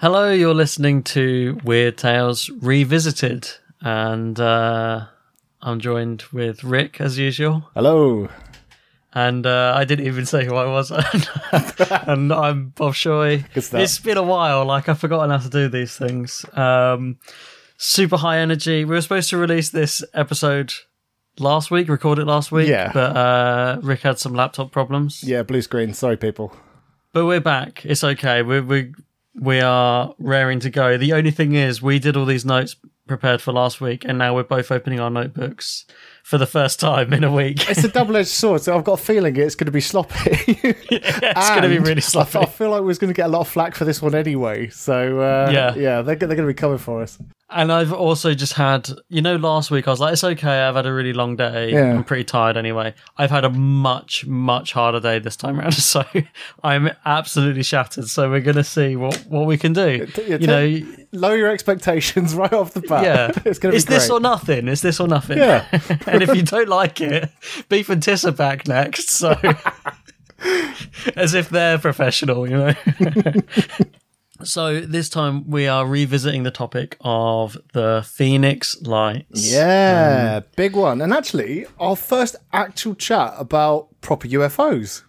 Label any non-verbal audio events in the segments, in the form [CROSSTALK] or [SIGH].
Hello, you're listening to Weird Tales Revisited, and uh, I'm joined with Rick as usual. Hello. And uh, I didn't even say who I was, [LAUGHS] and I'm Bob Shoy. It's been a while, like I've forgotten how to do these things. Um, super high energy. We were supposed to release this episode last week, record it last week, Yeah. but uh, Rick had some laptop problems. Yeah, blue screen. Sorry, people. But we're back. It's okay. We we we are raring to go. The only thing is, we did all these notes prepared for last week, and now we're both opening our notebooks for the first time in a week. It's a [LAUGHS] double-edged sword, so I've got a feeling it's going to be sloppy. [LAUGHS] it's going to be really sloppy. I feel like we're going to get a lot of flack for this one anyway. So uh, Yeah. yeah, they're, they're going to be coming for us. And I've also just had, you know, last week I was like, it's okay. I've had a really long day. Yeah. I'm pretty tired anyway. I've had a much, much harder day this time around. [LAUGHS] So I'm absolutely shattered. So we're going to see what, what we can do. Yeah, You know, Lower your expectations [LAUGHS] right off the bat. yeah. [LAUGHS] it's going to be Is this or nothing? Is this or nothing? Yeah. and if you don't like it, Beef and Tiss are back next. So as if they're professional, you know. So this time we are revisiting the topic of the Phoenix Lights. Yeah, um, big one. And actually, our first actual chat about proper UFOs.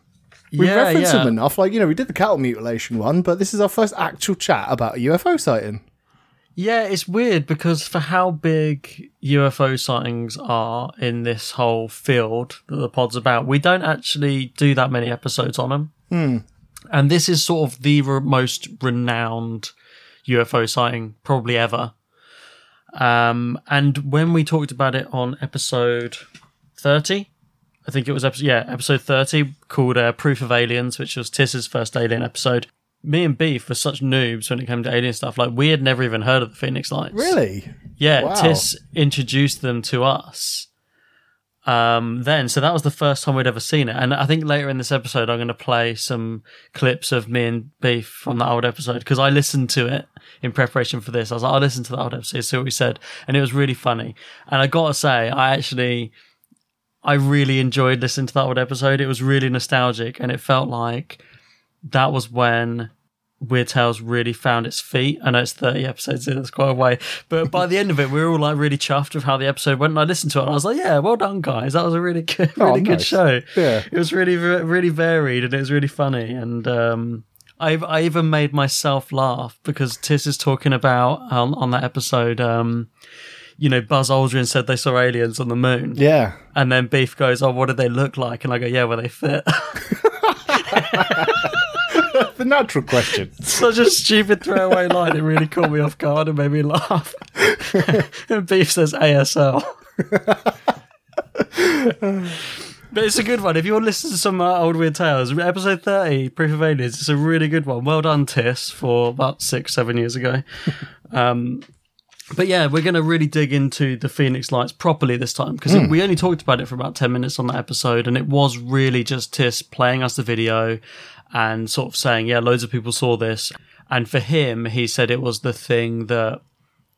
We yeah, referenced yeah. them enough. Like, you know, we did the cattle mutilation one, but this is our first actual chat about a UFO sighting. Yeah, it's weird because for how big UFO sightings are in this whole field that the pod's about, we don't actually do that many episodes on them. Hmm. And this is sort of the re- most renowned UFO sighting probably ever. Um, and when we talked about it on episode 30, I think it was episode, yeah, episode 30 called uh, Proof of Aliens, which was Tiss's first alien episode. Me and Beef were such noobs when it came to alien stuff. Like, we had never even heard of the Phoenix Lights. Really? Yeah, Wow. Tiss introduced them to us. Um, then, so that was the first time we'd ever seen it. And I think later in this episode, I'm going to play some clips of me and Beef from that old episode because I listened to it in preparation for this. I was like, I'll listen to that old episode, see what we said. And it was really funny. And I got to say, I actually, I really enjoyed listening to that old episode. It was really nostalgic and it felt like that was when Weird Tales really found its feet. I know it's 30 episodes in, it's quite a way. But by the end of it, we were all like really chuffed with how the episode went. And I listened to it and I was like, yeah, well done, guys. That was a really [LAUGHS] good, Oh, really good show. Yeah. It was really, really varied and it was really funny. And, um, I, I even made myself laugh because Tiss is talking about um, on that episode, um, you know, Buzz Aldrin said they saw aliens on the moon. Yeah. And then Beef goes, Oh, what did they look like? And I go, Yeah, well, they fit. [LAUGHS] [LAUGHS] The natural question. [LAUGHS] Such a stupid throwaway line. It really caught me off guard and made me laugh. [LAUGHS] and Beef says ASL. but it's a good one. If you want to listen to some uh, old weird tales, episode 30, Proof of Aliens, it's a really good one. Well done, Tiss, for about six, seven years ago. [LAUGHS] Um, but yeah, we're going to really dig into the Phoenix Lights properly this time because we only talked about it for about 10 minutes on that episode, and it was really just Tiss playing us the video and sort of saying, yeah, loads of people saw this. And for him, he said it was the thing that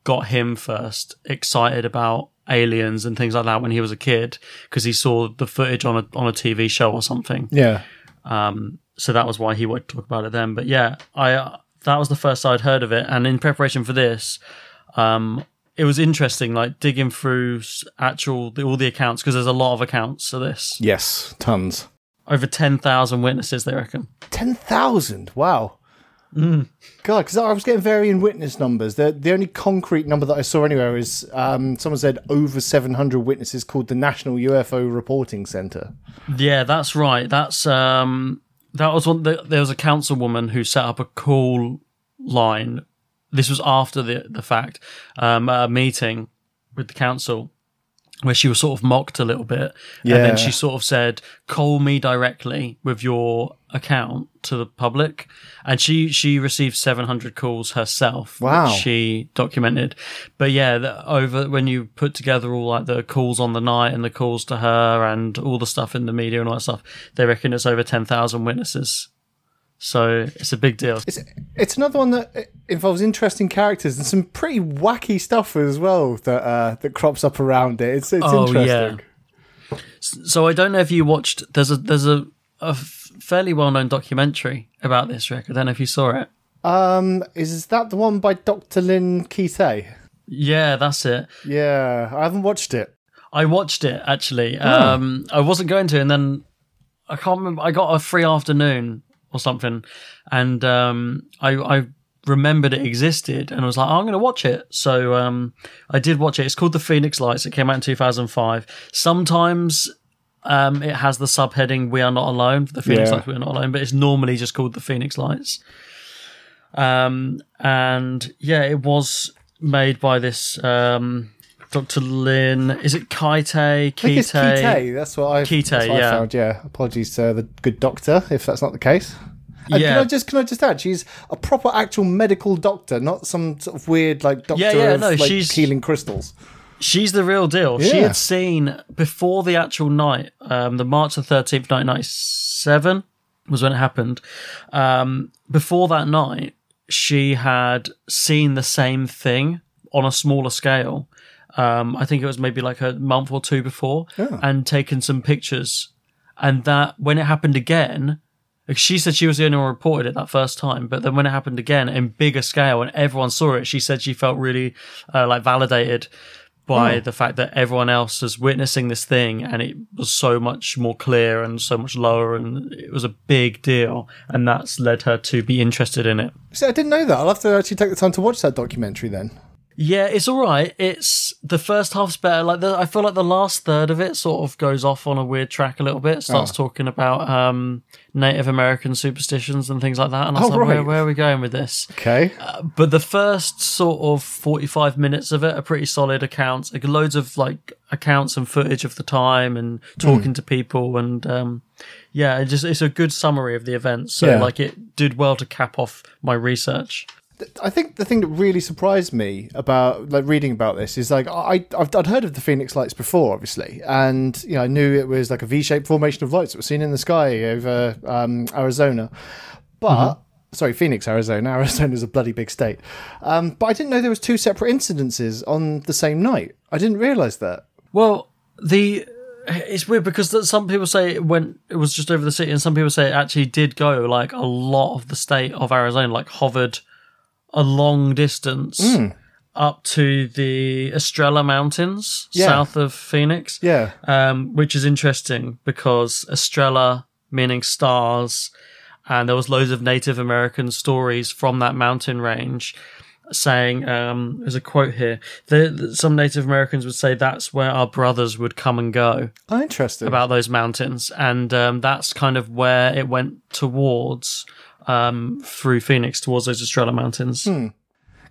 got him first excited about aliens and things like that when he was a kid because he saw the footage on a on a TV show or something. Yeah. Um, so that was why he wanted to talk about it then. But yeah, I uh, that was the first I'd heard of it, and in preparation for this, um, it was interesting, like digging through actual all the accounts because there's a lot of accounts of this. Yes, tons. Over ten thousand witnesses, they reckon. 10,000. Wow. Mm. God, because I was getting varying witness numbers. The the only concrete number that I saw anywhere is um, someone said over 700 witnesses called the National UFO Reporting Center. Yeah, that's right. That's um, that was one. The, there was a councilwoman who set up a call line. This was after the the fact, um, a meeting with the council where she was sort of mocked a little bit, and then she sort of said, "Call me directly with your account to the public," and she she received seven hundred calls herself. Wow. which she documented. But yeah, the, over when you put together all like the calls on the night and the calls to her and all the stuff in the media and all that stuff, they reckon it's over ten thousand witnesses. So it's a big deal. It's it's another one that involves interesting characters and some pretty wacky stuff as well that uh, that crops up around it. It's it's Oh, interesting. yeah. So I don't know if you watched. There's a there's a, a fairly well known documentary about this, Rick. I don't know if you saw it. Um, is that the one by Dr. Lynn Kitei? Yeah, that's it. Yeah, I haven't watched it. I watched it actually. Um, I wasn't going to, and then I can't remember. I got a free afternoon or something, and um, I, I remembered it existed, and I was like, oh, I'm going to watch it. So um, I did watch it. It's called The Phoenix Lights. It came out in 2005. Sometimes. Um, it has the subheading "We are not alone." The Phoenix Yeah. Lights, we are not alone, but it's normally just called the Phoenix Lights. Um, and yeah, it was made by this um, Dr. Lynn. Is it Kaite? I it's Kite? That's what I, that's what I yeah. found. Yeah, apologies to the good doctor if that's not the case. And Yeah. Can I just can I just add? She's a proper actual medical doctor, not some sort of weird like doctor Yeah, yeah, of no, like she's- healing crystals. She's the real deal. She had seen before the actual night, um, the March the thirteenth, nineteen ninety seven was when it happened. Um, before that night, she had seen the same thing on a smaller scale. Um, I think it was maybe like a month or two before, and taken some pictures. And that when it happened again, she said she was the only one who reported it that first time, but then when it happened again in bigger scale and everyone saw it, she said she felt really uh, like validated by the fact that everyone else was witnessing this thing and it was so much more clear and so much lower and it was a big deal and that's led her to be interested in it. So I didn't know that. I'll have to actually take the time to watch that documentary then. Yeah, it's all right. It's the first half's better. Like the, I feel like the last third of it sort of goes off on a weird track a little bit. Starts Oh. talking about um, Native American superstitions and things like that. And I was Oh, like, where, right. where are we going with this? Okay. But the first sort of forty-five minutes of it are pretty solid accounts. Like loads of like accounts and footage of the time and talking to people and um, yeah, it just it's a good summary of the events. So Yeah. like it did well to cap off my research. I think the thing that really surprised me about like reading about this is like I I've, I'd heard of the Phoenix Lights before, obviously, and you know I knew it was like a V-shaped formation of lights that were seen in the sky over um, Arizona, but. Sorry, Phoenix, Arizona. [LAUGHS] Arizona's a bloody big state. Um, but I didn't know there was two separate incidences on the same night. I didn't realise that. Well, the it's weird because some people say it went it was just over the city, and some people say it actually did go like a lot of the state of Arizona, like hovered a long distance up to the Estrella Mountains Yeah. south of Phoenix. Yeah. um, which is interesting because Estrella meaning stars, and there was loads of Native American stories from that mountain range saying um, there's a quote here the, the- some native americans would say that's where our brothers would come and go Oh, interesting. about those mountains and um, that's kind of where it went towards um, through phoenix towards those estrella mountains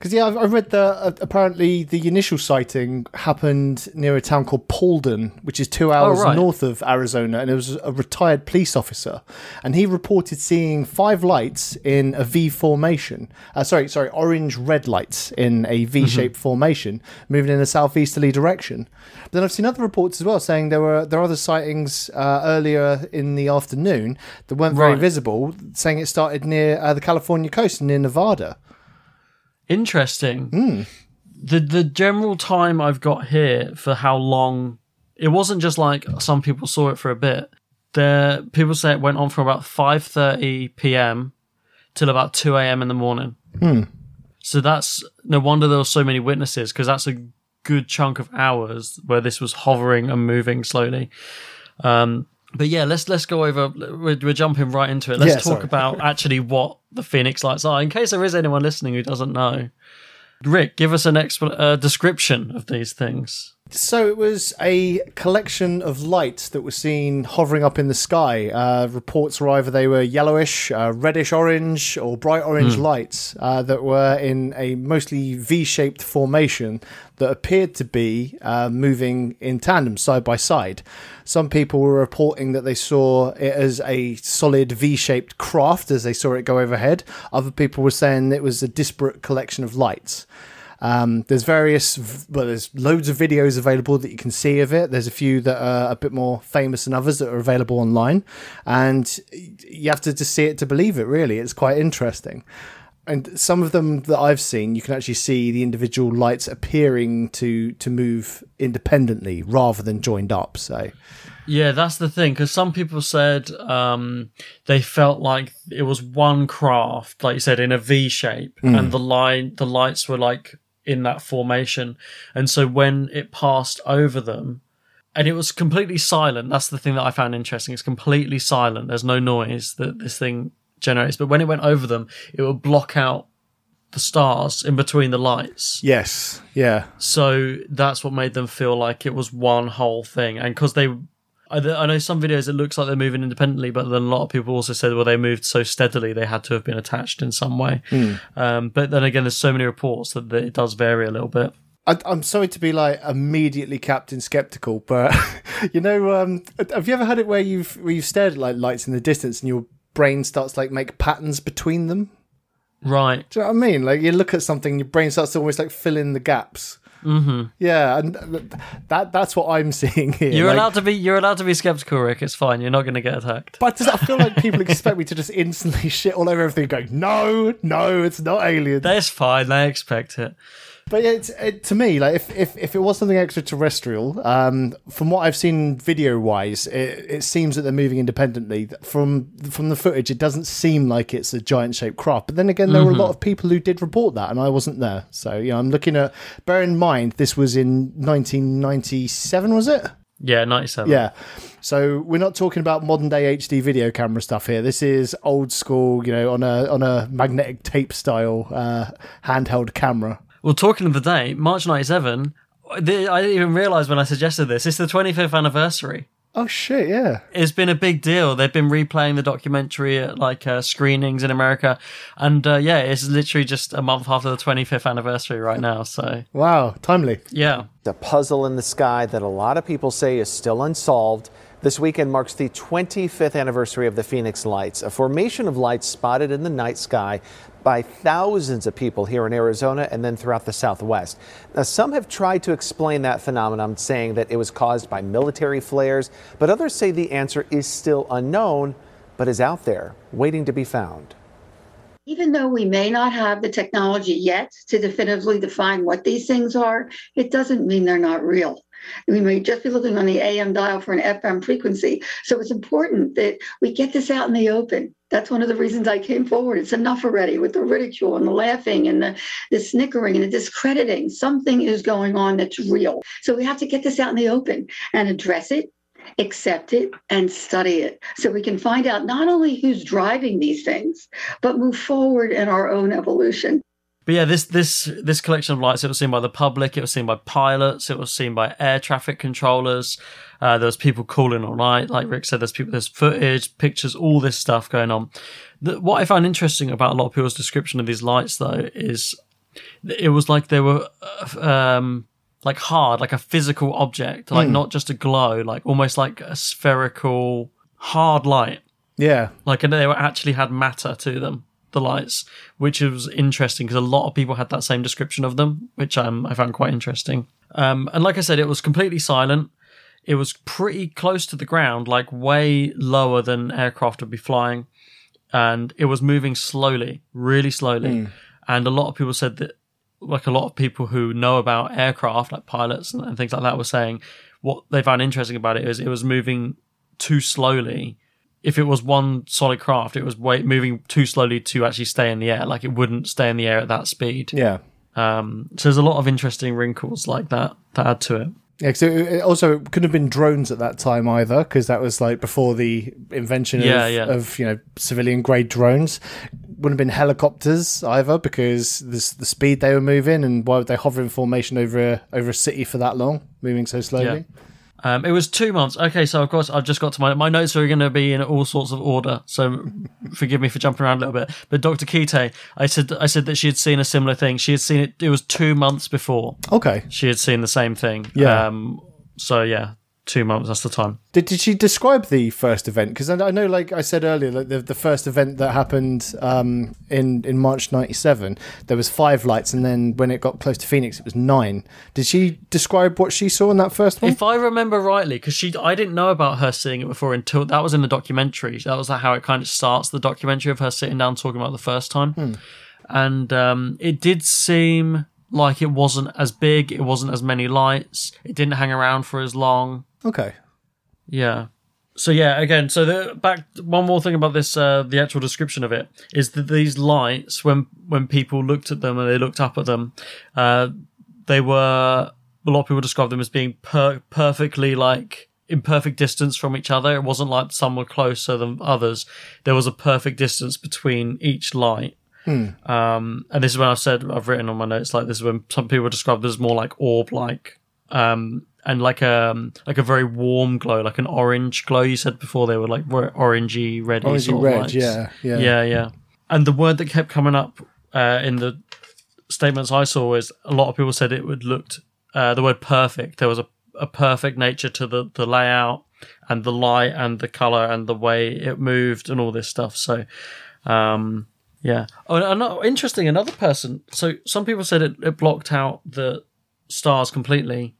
Because yeah, I've- I read that uh, apparently the initial sighting happened near a town called Paulden, which is two hours right. north of Arizona, and it was a retired police officer, and he reported seeing five lights in a V formation. Uh, sorry, sorry, orange red lights in a V-shaped formation, moving in a southeasterly direction. But then I've seen other reports as well saying there were there are other sightings uh, earlier in the afternoon that weren't very Right. visible, saying it started near uh, the California coast and near Nevada. Interesting. The the general time I've got here for how long it wasn't just like some people saw it for a bit. There, people say it went on from about 5:30 p.m. till about 2 a.m. in the morning. So that's no wonder there were so many witnesses because that's a good chunk of hours where this was hovering and moving slowly. Um, but yeah, let's let's go over. We're, we're jumping right into it. Let's Yeah, talk sorry. about [LAUGHS] actually what the Phoenix Lights are, in case there is anyone listening who doesn't know. Rick, give us an expl- uh, description of these things. So it was a collection of lights that were seen hovering up in the sky. Uh, reports were either they were yellowish, uh, reddish orange, or bright orange lights uh, that were in a mostly V-shaped formation that appeared to be uh, moving in tandem, side by side. Some people were reporting that they saw it as a solid V-shaped craft as they saw it go overhead. Other people were saying it was a disparate collection of lights. Um, there's various, well, there's loads of videos available that you can see of it. There's a few that are a bit more famous than others that are available online, and you have to just see it to believe it. Really, it's quite interesting. And some of them that I've seen, you can actually see the individual lights appearing to to move independently rather than joined up. So, Yeah, that's the thing. Because some people said um, they felt like it was one craft, like you said, in a V shape, and the line, the lights were like in that formation. And so when it passed over them, and it was completely silent. That's the thing that I found interesting. It's completely silent. There's no noise that this thing generates. But when it went over them, it would block out the stars in between the lights. yes, yeah, So that's what made them feel like it was one whole thing. And because they, I, I know some videos it looks like they're moving independently, but then a lot of people also said, well, they moved so steadily they had to have been attached in some way. Um, but then again, there's so many reports that it does vary a little bit. I, I'm sorry to be like immediately Captain Skeptical, but [LAUGHS] you know, um, have you ever had it where you've where you've stared at like lights in the distance and your brain starts like make patterns between them? Right. Do you know what I mean? Like you look at something, your brain starts to almost like fill in the gaps. Mm-hmm. Yeah, and that that's what I'm [LAUGHS] seeing here. You're Like, allowed to be. You're allowed to be skeptical, Rick. It's fine. You're not going to get attacked. But does I feel like people [LAUGHS] expect me to just instantly [LAUGHS] shit all over everything, going, "No, no, it's not aliens." That's fine. They expect it. But yeah, it's, it, to me, like if, if, if it was something extraterrestrial, um, from what I've seen video wise, it, it seems that they're moving independently. From from the footage, it doesn't seem like it's a giant shaped craft. But then again, there were a lot of people who did report that, and I wasn't there. So you know, I'm looking at. Bear in mind, this was in 1997, was it? Yeah, ninety-seven. Yeah. So we're not talking about modern day HD video camera stuff here. This is old school, you know, on a on a magnetic tape style uh, handheld camera. Well, talking of the date, March ninety-seven. the- I didn't even realize when I suggested this. It's the twenty-fifth anniversary. Oh shit! Yeah. it's been a big deal. They've been replaying the documentary at like uh, screenings in America, and uh, yeah, it's literally just a month after the 25th anniversary right now. So Wow. Timely. yeah, A puzzle in the sky that a lot of people say is still unsolved. This weekend marks the 25th anniversary of the Phoenix Lights, a formation of lights spotted in the night sky by thousands of people here in Arizona and then throughout the Southwest. Now, some have tried to explain that phenomenon, saying that it was caused by military flares, but others say the answer is still unknown, but is out there, waiting to be found. Even though we may not have the technology yet to definitively define what these things are, it doesn't mean they're not real. We may just be looking on the AM dial for an FM frequency. So it's important that we get this out in the open. That's one of the reasons I came forward. It's enough already with the ridicule and the laughing and the, the snickering and the discrediting. Something is going on that's real. So we have to get this out in the open and address it accept it and study it so we can find out not only who's driving these things but move forward in our own evolution but yeah, this this this collection of lights it was seen by the public, it was seen by pilots, it was seen by air traffic controllers. Uh, there was people calling all night, like Rick said. There's people, there's footage, pictures, all this stuff going on. The, what I found interesting about a lot of people's description of these lights, though, is it was like they were uh, um, like hard, like a physical object, like not just a glow, like almost like a spherical hard light. Yeah. Like and they were actually had matter to them, the lights, which was interesting because a lot of people had that same description of them, which um, I found quite interesting. Um, and like I said, it was completely silent. It was pretty close to the ground, like way lower than aircraft would be flying, and it was moving slowly, really slowly. And a lot of people said that, like a lot of people who know about aircraft, like pilots and, and things like that, were saying what they found interesting about it is it was moving too slowly. If it was one solid craft, it was way, moving too slowly to actually stay in the air. Like it wouldn't stay in the air at that speed. Yeah. Um, so there's a lot of interesting wrinkles like that that add to it. Yeah, because it, also it couldn't have been drones at that time either, because that was like before the invention Yeah, of, yeah. of you know civilian grade drones. Wouldn't have been helicopters either, because this, the speed they were moving and why would they hover in formation over a, over a city for that long, moving so slowly? Um, it was two months. Okay, so of course I've just got to my my notes are going to be in all sorts of order. So forgive me for jumping around a little bit. But Dr. Kite, I said I said that she had seen a similar thing. She had seen it. It was two months before Okay. she had seen the same thing. Yeah. Um, so yeah, two months. That's the time. Did, did she describe the first event? Because I, I know, like I said earlier, like the, the first event that happened um, in in March '97, there was five lights, and then when it got close to Phoenix, it was nine. Did she describe what she saw in that first one? If I remember rightly, because she, I didn't know about her seeing it before until that was in the documentary. That was how it kind of starts the documentary of her sitting down talking about the first time, and um, it did seem like it wasn't as big. It wasn't as many lights. It didn't hang around for as long. Okay. Yeah. So yeah, again, so the back one more thing about this uh the actual description of it is that these lights when when people looked at them and they looked up at them, uh they were a lot of people describe them as being per- perfectly like in perfect distance from each other. It wasn't like some were closer than others. There was a perfect distance between each light. Um, and this is when I've said I've written on my notes like this is when some people describe this as more like orb like um and like a like a very warm glow like an orange glow you said before they were like were orangey reddy Orangey sort of red, lights. yeah, yeah. yeah yeah and the word that kept coming up uh in the statements I saw is a lot of people said it would looked uh the word perfect there was a, a perfect nature to the the layout and the light and the color and the way it moved and all this stuff so um yeah. Oh, another, interesting. Another person. So some people said it, it blocked out the stars completely.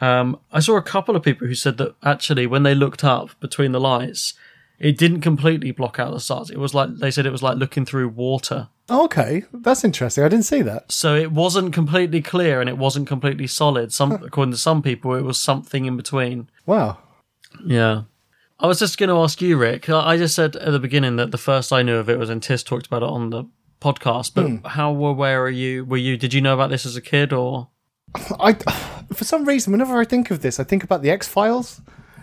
Um, I saw a couple of people who said that actually, when they looked up between the lights, it didn't completely block out the stars. It was like they said it was like looking through water. Okay, that's interesting. I didn't see that. So it wasn't completely clear and it wasn't completely solid. Some, according to some people, it was something in between. Wow. Yeah. I was just going to ask you, Rick. I just said at the beginning that the first I knew of it was when Tis talked about it on the podcast. But how aware are you? Were you? Did you know about this as a kid, or I, [SIGHS] for some reason, whenever I think of this, I think about the X Files.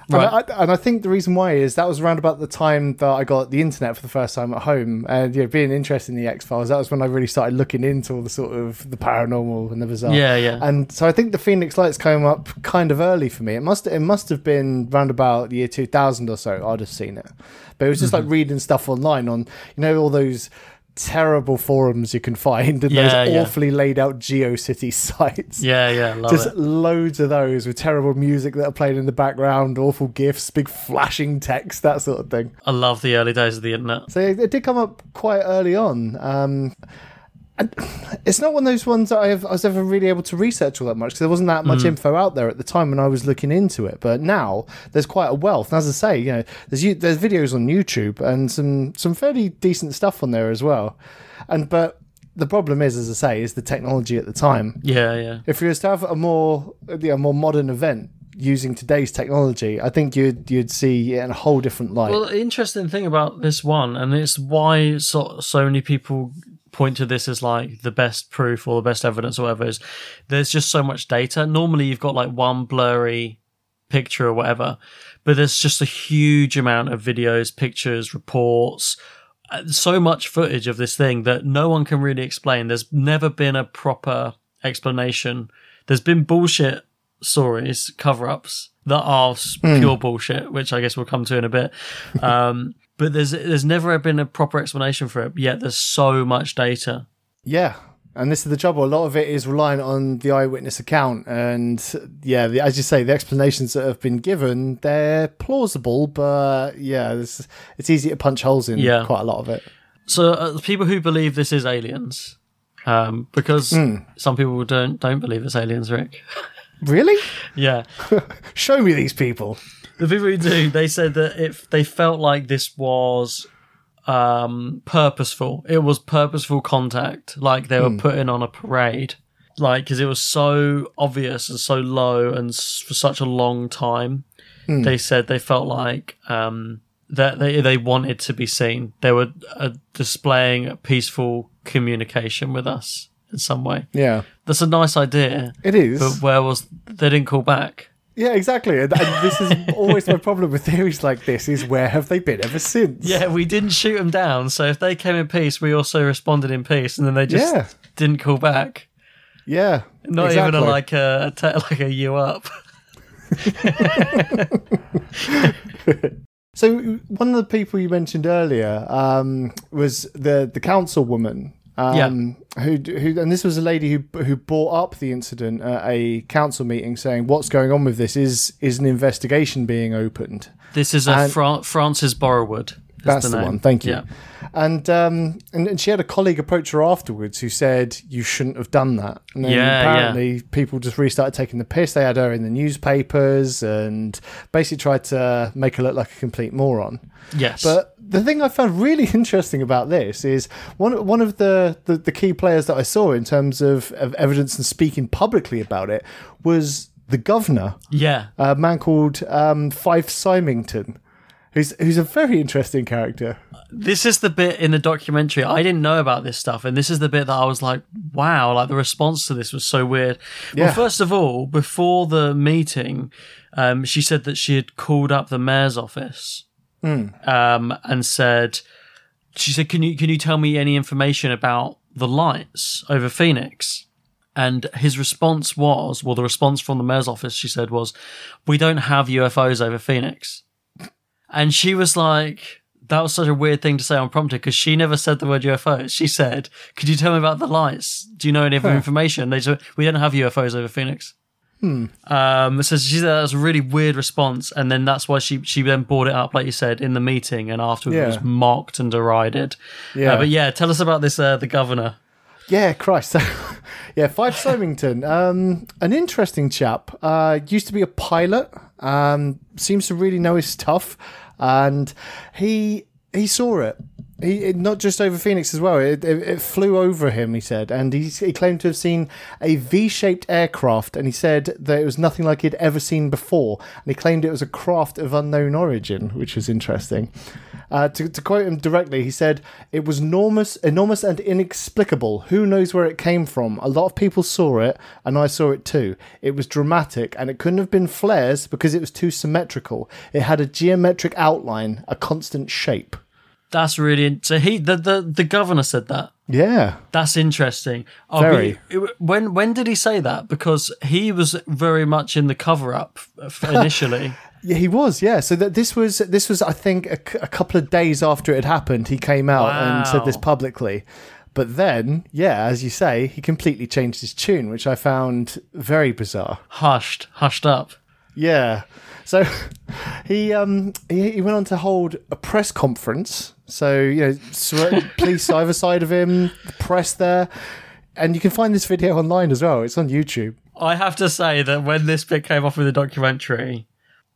Right. And, I, and I think the reason why is that was around about the time that I got the internet for the first time at home, and you know, being interested in the X Files. That was when I really started looking into all the sort of the paranormal and the bizarre. Yeah, yeah. And so I think the Phoenix Lights came up kind of early for me. It must it must have been round about the year two thousand or so. I'd have seen it, but it was just Mm-hmm. like reading stuff online on you know all those terrible forums you can find and Yeah, those yeah. awfully laid out GeoCity [LAUGHS] sites yeah, yeah, love just it. loads of those with terrible music that are playing in the background, awful gifs, big flashing text, that sort of thing. I love the early days of the internet. So it, it did come up quite early on. Um, and it's not one of those ones that I, have, I was ever really able to research all that much because there wasn't that much mm. info out there at the time when I was looking into it. But now there's quite a wealth. And as I say, you know, there's there's videos on YouTube and some some fairly decent stuff on there as well. And but the problem is, as I say, is the technology at the time Yeah, yeah. if you was to have a more you know, more modern event using today's technology, I think you'd you'd see it in a whole different light. Well, the interesting thing about this one, and it's why so, so many people point to this as like the best proof or the best evidence or whatever, is there's just so much data. Normally, you've got like one blurry picture or whatever, but there's just a huge amount of videos, pictures, reports, uh, so much footage of this thing that no one can really explain. There's never been a proper explanation. There's been bullshit stories, cover ups that are s- pure bullshit, which I guess we'll come to in a bit. Um, but there's there's never been a proper explanation for it. Yet there's so much data. yeah. And this is the trouble. A lot of it is reliant on the eyewitness account, and yeah, the, as you say, the explanations that have been given they're plausible, but yeah, it's, it's easy to punch holes in Yeah. quite a lot of it. So uh, people who believe this is aliens, um, because some people don't don't believe it's aliens, Rick. [LAUGHS] Really? yeah, [LAUGHS] Show me these people. The people who do, they said that if they felt like this was um purposeful, it was purposeful contact, like they were putting on a parade, like because it was so obvious and so low and s- for such a long time. they said they felt like um, that they they wanted to be seen. They were uh, displaying peaceful communication with us in some way. Yeah, That's a nice idea. it is. But where was they didn't call back? Yeah, exactly. And, and this is always my problem with theories like this: is where have they been ever since? Yeah, we didn't shoot them down. So if they came in peace, we also responded in peace, and then they just Yeah. didn't call back. yeah. Not exactly. even a, like a, a te- like a you up. [LAUGHS] So one of the people you mentioned earlier um, was the the councilwoman. Um, who, who, and this was a lady who who brought up the incident at a council meeting, saying, "What's going on with this? Is is an investigation being opened?" This is a Fra- Frances Barwood. is That's the, name. one. Thank you. Yeah. And, um, and and she had a colleague approach her afterwards who said you shouldn't have done that. And then Yeah, apparently people just restarted taking the piss. They had her in the newspapers and basically tried to make her look like a complete moron. Yes. But the thing I found really [LAUGHS] interesting about this is one one of the, the, the key players that I saw in terms of, of evidence and speaking publicly about it was the governor, yeah. a man called um, Fife Symington, who's who's a very interesting character. This is the bit in the documentary. I didn't know about this stuff, and this is the bit that I was like, "Wow!" Like the response to this was so weird. Yeah. Well, first of all, before the meeting, um, she said that she had called up the mayor's office um, and said, "She said, can you can you tell me any information about the lights over Phoenix?" And his response was, well, the response from the mayor's office, she said, was, "We don't have UFOs over Phoenix." And she was like, that was such a weird thing to say on prompter because she never said the word UFOs. She said, Could you tell me about the lights? Do you know any of the information? They said, We don't have UFOs over Phoenix. Hmm. Um, so she said that was a really weird response. And then that's why she, she then brought it up, like you said, in the meeting. And afterwards it was mocked and derided. Yeah. Uh, but yeah, tell us about this, uh, the governor. Yeah, Christ. [LAUGHS] yeah, Fife Symington, um, an interesting chap. Uh, used to be a pilot. Um, seems to really know his stuff, and he he saw it. He it, not just over Phoenix as well. It, it, it flew over him. He said, and he he claimed to have seen a V-shaped aircraft, and he said that it was nothing like he'd ever seen before. And he claimed it was a craft of unknown origin, which was interesting. Uh, to, to quote him directly, he said, It was enormous, enormous and inexplicable. Who knows where it came from? A lot of people saw it, and I saw it too. It was dramatic, and it couldn't have been flares because it was too symmetrical. It had a geometric outline, a constant shape. That's really, so he, the, the, the governor said that. Yeah. That's interesting. Oh, Very. it- when when did he say that? Because he was very much in the cover up initially. [LAUGHS] Yeah, he was. Yeah, so that this was this was I think a couple of days after it had happened. He came out and said this publicly, but then, yeah, as you say, he completely changed his tune, which I found very bizarre. hushed, hushed up. Yeah. So [LAUGHS] he um he, he went on to hold a press conference. So you know, [LAUGHS] police either side of him, the press there, and you can find this video online as well. It's on YouTube. I have to say that when this bit came off with the documentary,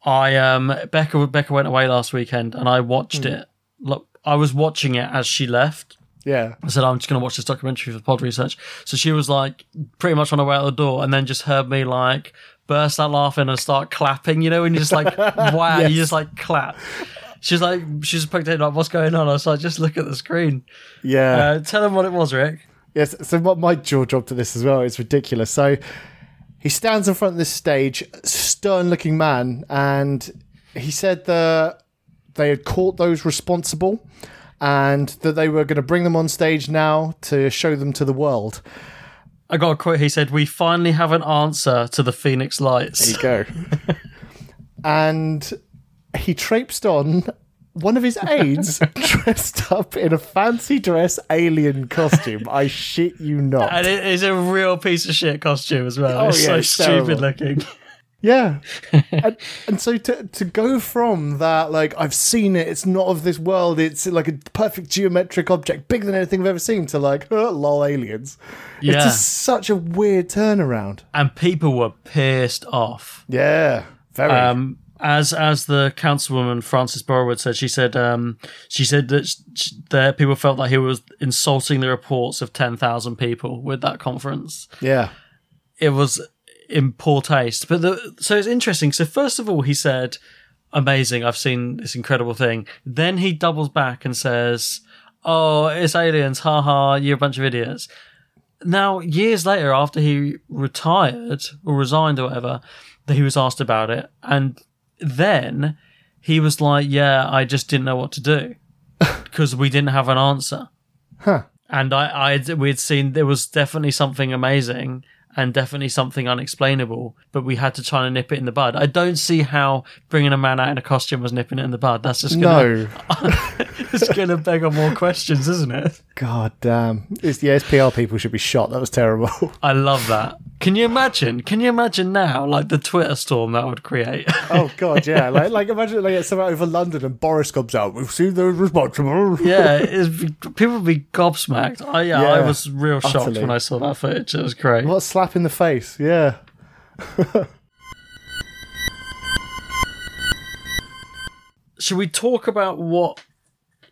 I um Becca Becca went away last weekend and I watched it. Look, I was watching it as she left. Yeah. I said I'm just going to watch this documentary for pod research. So she was like pretty much on her way out the door, and then just heard me like burst out laughing and start clapping. You know, and you're just like [LAUGHS] wow, you just like clap. She's like she's poked in like what's going on. I was like just look at the screen. Yeah. Uh, tell them what it was, Rick. Yes, so what my jaw dropped to this as well. It's ridiculous. So he stands in front of this stage, stern looking man, and he said that they had caught those responsible and that they were going to bring them on stage now to show them to the world. I got a quote. He said, "We finally have an answer to the Phoenix Lights." There you go. [LAUGHS] and he traipsed on. One of his aides [LAUGHS] dressed up in a fancy dress alien costume. I shit you not. And it is a real piece of shit costume as well. Oh, it's yeah, so it's stupid terrible. looking. Yeah. [LAUGHS] and, and so to to go from that, like I've seen it, it's not of this world, it's like a perfect geometric object, bigger than anything I've ever seen, to like, oh, [LAUGHS] lol, aliens. It's Yeah. just such a weird turnaround. And people were pissed off. Yeah. Very. Um, as as the councilwoman Frances Barwood said, she said um, she said that sh- that people felt that he was insulting the reports of ten thousand people with that conference. yeah. It was in poor taste. But the so it's interesting. So first of all, he said amazing. I've seen this incredible thing. Then he doubles back and says, "Oh, it's aliens. Ha ha. You're a bunch of idiots." Now, years later, after he retired or resigned or whatever, that he was asked about it, and then he was like, "Yeah, I just didn't know what to do [LAUGHS] because we didn't have an answer." Huh. And I, I, we'd seen there was definitely something amazing and definitely something unexplainable, but we had to try and nip it in the bud. I don't see how bringing a man out in a costume was nipping it in the bud. That's just gonna, No. [LAUGHS] [LAUGHS] [LAUGHS] it's going to beg on more questions, isn't it? God damn. It's, the SPR people should be shot. That was terrible. [LAUGHS] I love that. Can you imagine? Can you imagine now, like the Twitter storm that would create? [LAUGHS] oh, God, yeah. Like, like imagine like it's somewhere over London and Boris comes out. We've seen those responsible. yeah, people would be gobsmacked. I, yeah, I was real shocked utterly. when I saw that footage. It was great. What a slap in the face. Yeah. Should we talk about what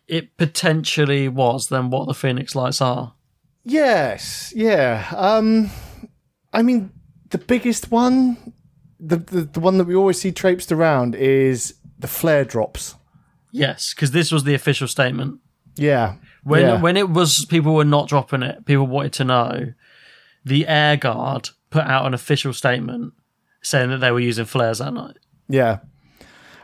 it potentially was than what the Phoenix Lights are? Yes, yeah. Um, I mean, the biggest one, the, the the one that we always see traipsed around is the flare drops. Yes, because this was the official statement. Yeah, When yeah. when it was people were not dropping it, people wanted to know. The Air Guard put out an official statement saying that they were using flares that night. Yeah.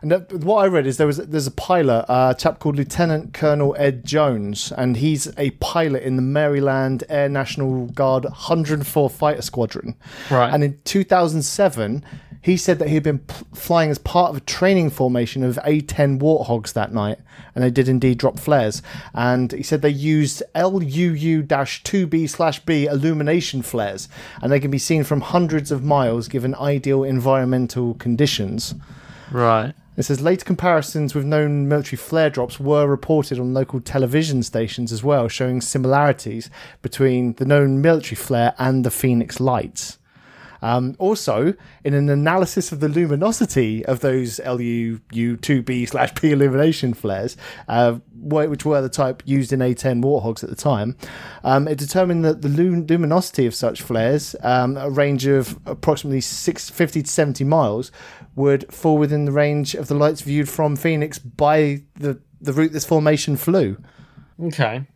And that, what I read is there was there's a pilot, uh, a chap called Lieutenant Colonel Ed Jones, and he's a pilot in the Maryland Air National Guard 104 Fighter Squadron. Right. And in 2007, he said that he had been p- flying as part of a training formation of A-10 Warthogs that night, and they did indeed drop flares. And he said they used LUU-2B/B illumination flares, and they can be seen from hundreds of miles given ideal environmental conditions. Right. It says later comparisons with known military flare drops were reported on local television stations as well, showing similarities between the known military flare and the Phoenix lights. Um, also, in an analysis of the luminosity of those LU-2B slash P illumination flares, uh, which were the type used in A10 Warthogs at the time, um, it determined that the lum- luminosity of such flares, um, a range of approximately 650 to 70 miles, would fall within the range of the lights viewed from Phoenix by the, the route this formation flew. Okay.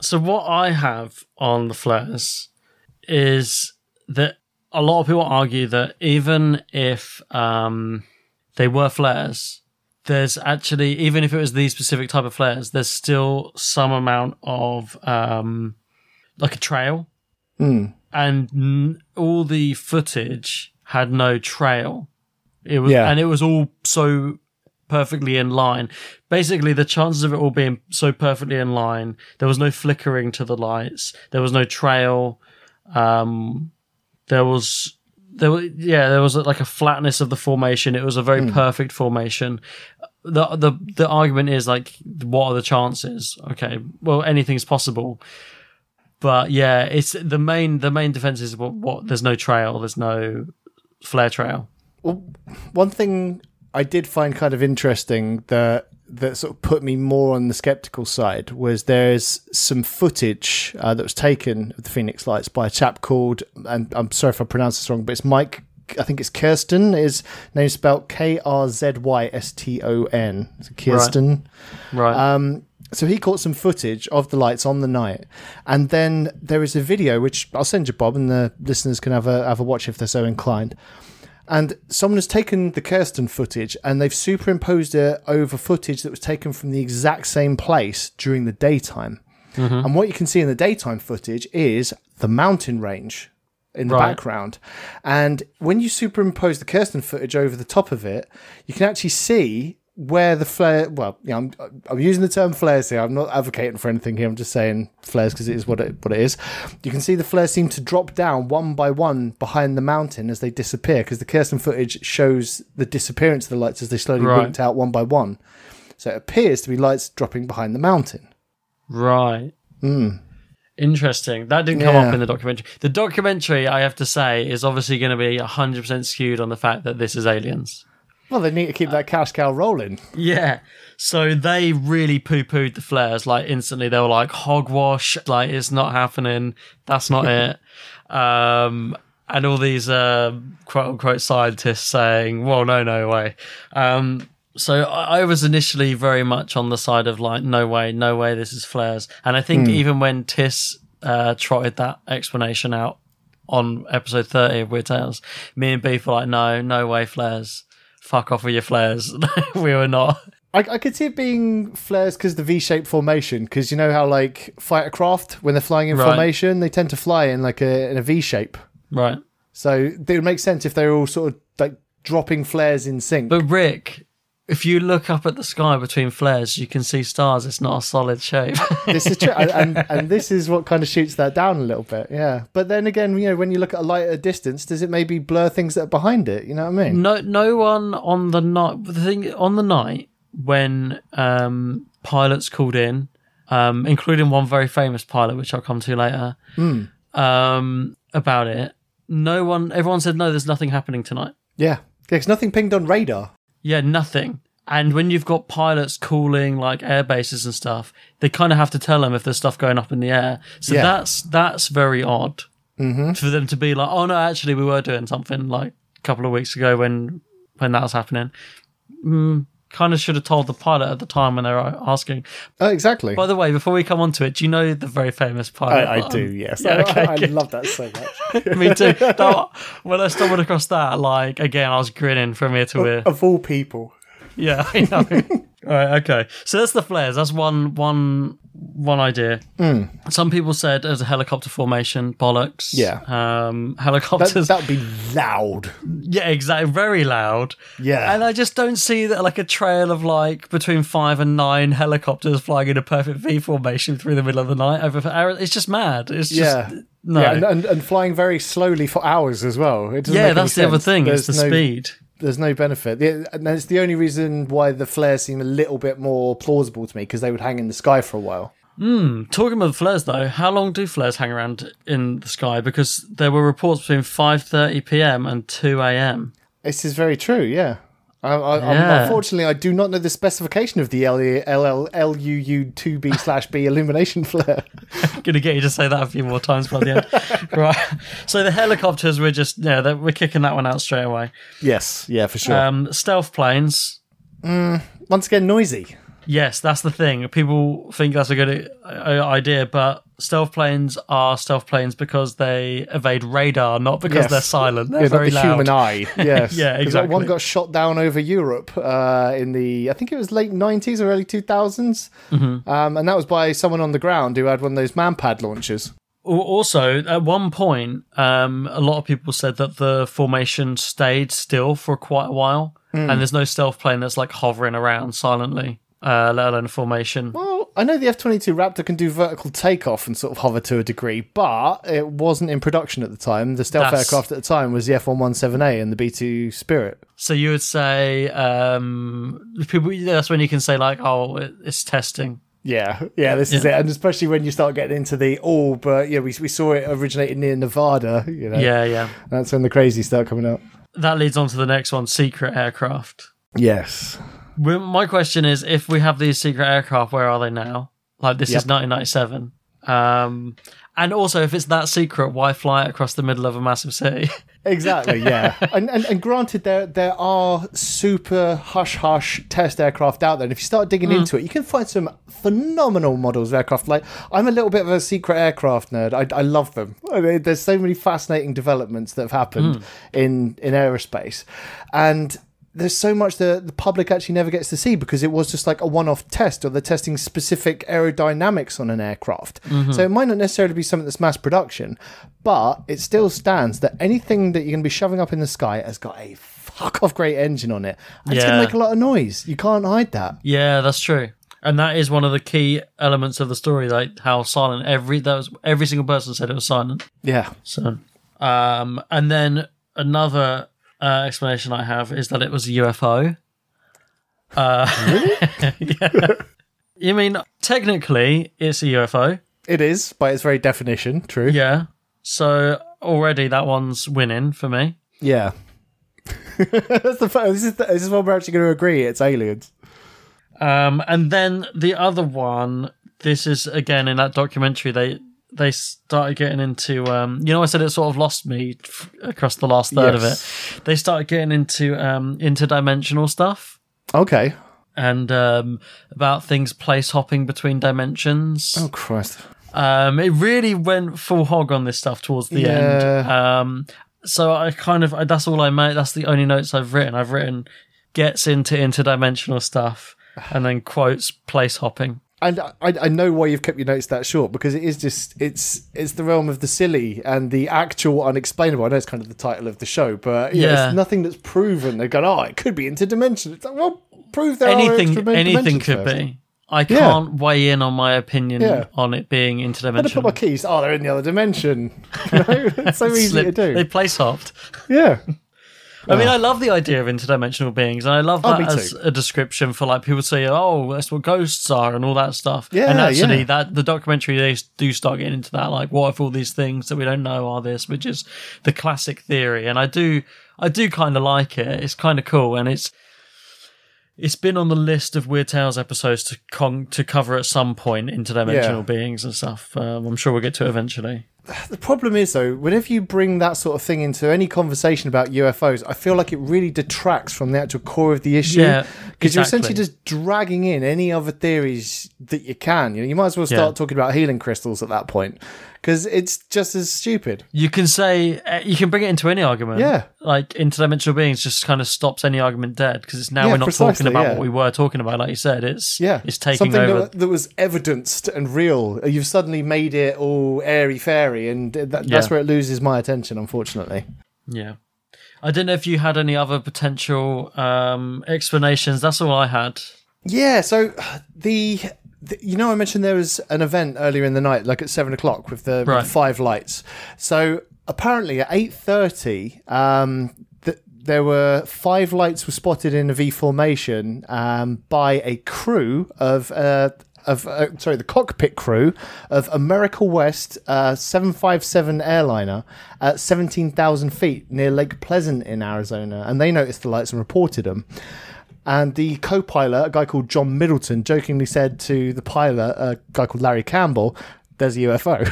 So what I have on the flares is that a lot of people argue that even if um, they were flares, there's actually even if it was these specific type of flares, there's still some amount of um, like a trail, and n- all the footage had no trail. It was, Yeah. and it was all so perfectly in line. Basically, the chances of it all being so perfectly in line, there was no flickering to the lights, there was no trail, um, there was there was yeah there was like a flatness of the formation. It was a very hmm. perfect formation. The the the argument is like, what are the chances? Okay, well anything's possible. But yeah, it's the main the main defense is what, what there's no trail, there's no flare trail. Well, one thing I did find kind of interesting that that sort of put me more on the skeptical side was there's some footage uh, that was taken of the Phoenix Lights by a chap called, and I'm sorry if I pronounce this wrong, but it's Mike. I think it's Krzyston. His name spelled K R Z Y S T O N. Krzyston. Right. Um, so he caught some footage of the lights on the night, and then there is a video which I'll send you, Bob, and the listeners can have a have a watch if they're so inclined. And someone has taken the Krzyston footage and they've superimposed it over footage that was taken from the exact same place during the daytime. Mm-hmm. And what you can see in the daytime footage is the mountain range in the Right. background. And when you superimpose the Krzyston footage over the top of it, you can actually see where the flare. Well, yeah, I'm I'm using the term flares here. I'm not advocating for anything here. I'm just saying flares because it is what it what it is. You can see the flares seem to drop down one by one behind the mountain as they disappear because the Krzyston footage shows the disappearance of the lights as they slowly Right. winked out one by one. So it appears to be lights dropping behind the mountain. Right. Hmm. Interesting. That didn't come Yeah. up in the documentary. The documentary, I have to say, is obviously going to be 100% skewed on the fact that this is aliens. Well, they need to keep that cash cow rolling. Yeah. So they really poo pooed the flares like instantly. They were like, hogwash, like it's not happening. That's not [LAUGHS] it. Um, and all these uh, quote unquote scientists saying, "Well, no, no way." Um, so I, I was initially very much on the side of like, "No way, no way, this is flares." And I think even when Tiss uh, trotted that explanation out on episode thirty of Weird Tales, me and Beef were like, "No, no way, flares." Fuck off with your flares. [LAUGHS] we were not. I, I could see it being flares because the V-shaped formation. Because you know how like fighter craft when they're flying in Right. formation, they tend to fly in like a in a V shape. Right. So it would make sense if they were all sort of like dropping flares in sync. But Rick, if you look up at the sky between flares, you can see stars. It's not a solid shape. [LAUGHS] this is true, and, and and this is what kind of shoots that down a little bit. Yeah, but then again, you know, when you look at a light at a distance, does it maybe blur things that are behind it? You know what I mean? no, no one on the night. The thing on the night when um, pilots called in, um, including one very famous pilot, which I'll come to later, um, about it. No one, everyone said no. There's nothing happening tonight. Yeah, because nothing pinged on radar. Yeah, nothing. And when you've got pilots calling like air bases and stuff, they kind of have to tell them if there's stuff going up in the air. So Yeah. that's that's very odd for them to be like, oh no, actually we were doing something like a couple of weeks ago when when that was happening. Mm, kind of should have told the pilot at the time when they were asking. Oh, exactly. By the way, before we come on to it, do you know the very famous pilot? I, I do. Um, yes, Yeah, okay, I, I love that so much. [LAUGHS] Me too. That- when I stumbled across that, like again, I was grinning from ear to ear. of all people. Yeah, I know. [LAUGHS] All right, okay. So that's the flares. That's one one one idea. Hmm. Some people said as a helicopter formation, bollocks. Yeah. Um, [LAUGHS] helicopters. that would be loud. yeah, exactly. Very loud. Yeah. And I just don't see that like a trail of like between five and nine helicopters flying in a perfect V formation through the middle of the night over. For hours. It's just mad. It's just yeah. no. Yeah, and, and, and flying very slowly for hours as well. It yeah, that's the other thing. There's It's the no, speed. There's no benefit. And that's the only reason why the flares seem a little bit more plausible to me because they would hang in the sky for a while. Hmm, talking about the flares, though, how long do flares hang around in the sky? Because there were reports between 5:30 p.m. and 2 a.m. This is very true. Yeah. I, I, Yeah. unfortunately, I do not know the specification of the LUU2B [LAUGHS] slash B illumination flare. [LAUGHS] Gonna get you to say that a few more times by the end, [LAUGHS] right? So the helicopters, we're just yeah, we're kicking that one out straight away. yes. Yeah, for sure. Um, stealth planes, Once again, noisy. Yes, that's the thing. People think that's a good uh, idea, but stealth planes are stealth planes because they evade radar, not because Yes. they're silent. They're Yeah, very the loud. human eye. [LAUGHS] Yes. yeah, that One got shot down over Europe uh, in the, I think it was late 90s or early 2000s. Mm-hmm. Um, and that was by someone on the ground who had one of those manpad launchers. Al- Also, at one point, um, a lot of people said that the formation stayed still for quite a while, Hmm. and there's no stealth plane that's like hovering around silently, uh, let alone a formation. Well, I know the F 22 Raptor can do vertical takeoff and sort of hover to a degree, but it wasn't in production at the time. The stealth That's- aircraft at the time was the F 117A and the B 2 Spirit. So you would say, um, people. That's when you can say like, oh, it's testing. Yeah, yeah, this is it. And especially when you start getting into the, oh, but yeah, we, we saw it originated near Nevada, you know. Yeah, yeah. That's when the crazy start coming out. That leads on to the next one: secret aircraft. Yes. Well, My question is, if we have these secret aircraft, where are they now? Like this is 1997. Um, and also, if it's that secret, why fly it across the middle of a massive city? [LAUGHS] Exactly, yeah. and, and and granted, there there are super hush hush test aircraft out there. And if you start digging into it, you can find some phenomenal models of aircraft. Like I'm a little bit of a secret aircraft nerd. I, I love them. I mean, there's so many fascinating developments that have happened in in aerospace, and. There's so much that the public actually never gets to see because it was just like a one-off test, or they're testing specific aerodynamics on an aircraft. So it might not necessarily be something that's mass production, but it still stands that anything that you're going to be shoving up in the sky has got a fuck off great engine on it. And It's going to make a lot of noise. You can't hide that. yeah, that's true. And that is one of the key elements of the story, like how silent every that was. Every single person said it was silent. Yeah. So, um, and then another uh, explanation I have is that it was a UFO. Uh, [LAUGHS] yeah. You mean technically it's a UFO? It is, by its very definition, true. Yeah. So already that one's winning for me. Yeah. [LAUGHS] That's the fun. This is the, this is what we're actually going to agree. It's aliens. Um, and then the other one, this is again in that documentary. They they started getting into um you know I said it sort of lost me f- across the last third Yes. of it. They started getting into um interdimensional stuff Okay. and um about things place hopping between dimensions. Oh Christ. Um, it really went full hog on this stuff towards the end. Um, so I kind of that's all I made. That's the only notes I've written. I've written gets into interdimensional stuff and then quotes place hopping. And I, I know why you've kept your notes that short because it is just it's it's the realm of the silly and the actual unexplainable. I know it's kind of the title of the show, but yeah, Yeah. it's nothing that's proven. They're going, oh, it could be interdimensional. It's like, well, prove there are anything anything could first. be. I can't weigh in on my opinion Yeah. on it being interdimensional. I'm gonna put my keys. Oh, they're in the other dimension. [LAUGHS] You know? it's so [LAUGHS] easy to do. They place hopped. yeah. [LAUGHS] I mean, I love the idea of interdimensional beings, and I love Oh, that me as too. a description for like people say, "Oh, that's what ghosts are," and all that stuff. Yeah, and actually, yeah. that the documentary they do start getting into that, like, what if all these things that we don't know are this, which is the classic theory, and I do, I do kind of like it. It's kind of cool, and it's. It's been on the list of Weird Tales episodes to con- to cover at some point interdimensional Yeah. beings and stuff. Um, I'm sure we'll get to it eventually. The problem is though, whenever you bring that sort of thing into any conversation about UFOs, I feel like it really detracts from the actual core of the issue. Yeah, because you're essentially just dragging in any other theories that you can. You know, you might as well start Yeah. talking about healing crystals at that point, because it's just as stupid. You can say uh, you can bring it into any argument. Yeah. like interdimensional beings just kind of stops any argument dead because it's now Yeah, we're not talking about yeah. what we were talking about. Like you said, it's Yeah, it's taking something over. that, that was evidenced and real. You've suddenly made it all airy fairy, and that, that's where it loses my attention, unfortunately. yeah, I don't know if you had any other potential um, explanations. That's all I had. Yeah, so the, you know I mentioned there was an event earlier in the night, like at seven o'clock with the, with the five lights. So apparently at eight thirty, um, th- there were five lights were spotted in a V formation um, by a crew of. Uh, of uh, sorry, the cockpit crew of America West uh, 757 airliner at 17,000 feet near Lake Pleasant in Arizona, and they noticed the lights and reported them. And the co pilot, a guy called John Middleton, jokingly said to the pilot, a guy called Larry Campbell, there's a UFO.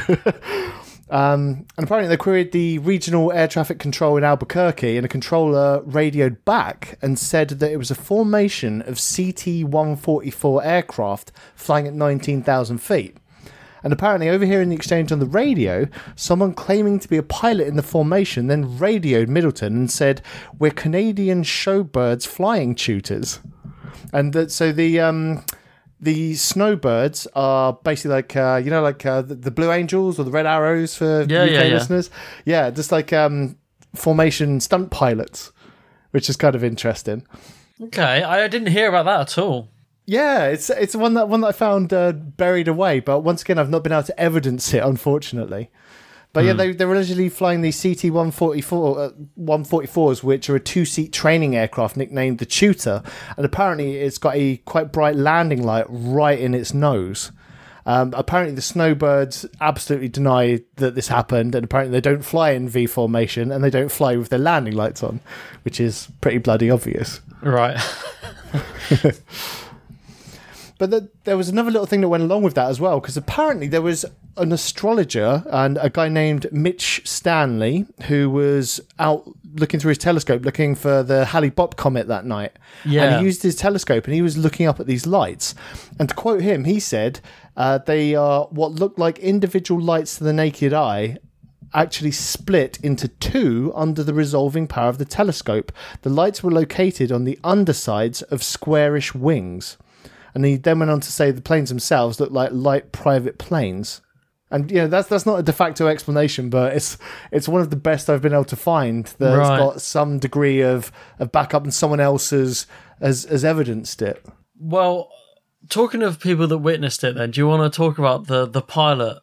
[LAUGHS] um, and apparently they queried the regional air traffic control in Albuquerque, and a controller radioed back and said that it was a formation of CT 144 aircraft flying at 19,000 feet. And apparently, overhearing the exchange on the radio, someone claiming to be a pilot in the formation then radioed Middleton and said, "We're Canadian snowbirds flying tutors." And that so the um, the snowbirds are basically like uh, you know like uh, the, the Blue Angels or the Red Arrows for Yeah, UK yeah, yeah. listeners. Yeah, just like um, formation stunt pilots, which is kind of interesting. Okay, I didn't hear about that at all. Yeah, it's it's one that one that I found uh, buried away, but once again, I've not been able to evidence it, unfortunately. But yeah, they they were allegedly flying the CT one forty four one forty fours, which are a two seat training aircraft nicknamed the Tutor, and apparently it's got a quite bright landing light right in its nose. Um, apparently, the snowbirds absolutely deny that this happened, and apparently they don't fly in V formation and they don't fly with their landing lights on, which is pretty bloody obvious. Right. [LAUGHS] [LAUGHS] But the, there was another little thing that went along with that as well, because apparently there was an astrologer and a guy named Mitch Stanley who was out looking through his telescope looking for the Hale-Bopp comet that night. Yeah. And he used his telescope and he was looking up at these lights. And to quote him, he said, uh, they are what look like individual lights to the naked eye actually split into two under the resolving power of the telescope. The lights were located on the undersides of squarish wings. And he then went on to say the planes themselves look like light private planes. And you know that's that's not a de facto explanation, but it's it's one of the best I've been able to find that's Right. got some degree of, of backup and someone else has, has has evidenced it. Well, talking of people that witnessed it, then do you want to talk about the the pilot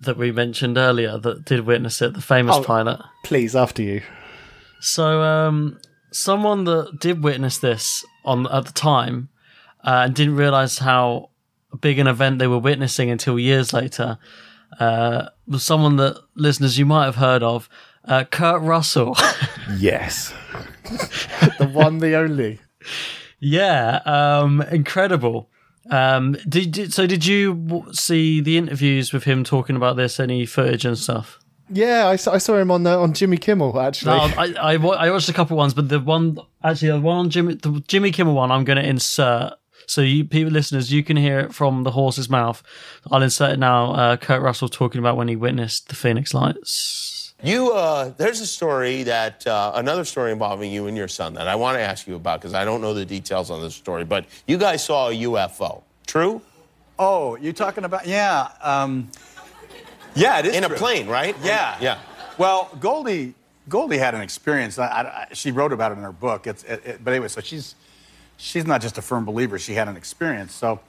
that we mentioned earlier that did witness it, the famous Oh. pilot? Please, after you. So, um, someone that did witness this on at the time uh, and didn't realize how big an event they were witnessing until years later uh, was someone that listeners you might have heard of, uh, Kurt Russell. [LAUGHS] Yes. the one, the only. yeah, um, incredible. Um, did, did so? Did you see the interviews with him talking about this? Any footage and stuff? Yeah, I saw, I saw him on uh, on Jimmy Kimmel actually. No, I, I I watched a couple ones, but the one actually the one on Jimmy the Jimmy Kimmel one I'm going to insert. So you people listeners, you can hear it from the horse's mouth. I'll insert it now. Uh, Kurt Russell talking about when he witnessed the Phoenix Lights. You, uh, there's a story that, uh, another story involving you and your son that I want to ask you about because I don't know the details on this story, but you guys saw a UFO. True? Oh, you're talking about yeah, um, yeah, it is In a plane, right? Yeah, Yeah. Well, Goldie, Goldie had an experience. I, I, I- she wrote about it in her book. It's, it, it- but anyway, so she's she's not just a firm believer. She had an experience. So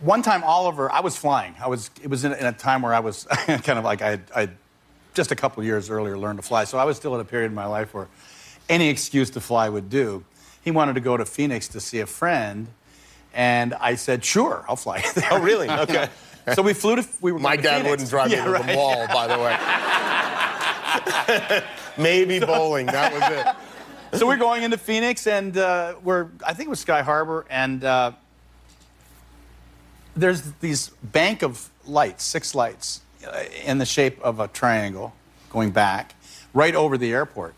one time, Oliver, I was flying. I was. It was in, a- in a time where I was [LAUGHS] kind of like I, I just a couple years earlier learned to fly. So I was still at a period in my life where any excuse to fly would do. He wanted to go to Phoenix to see a friend, and I said, "Sure, I'll fly." there." [LAUGHS] Oh, really? [LAUGHS] Okay. So we flew to. We were My dad Phoenix. wouldn't drive Yeah, me to right. the mall, by the way. Maybe bowling. That was it. So we're going into Phoenix, and uh, we're I think it was Sky Harbor, and uh, there's these bank of lights, six lights, uh, in the shape of a triangle, going back, right over the airport.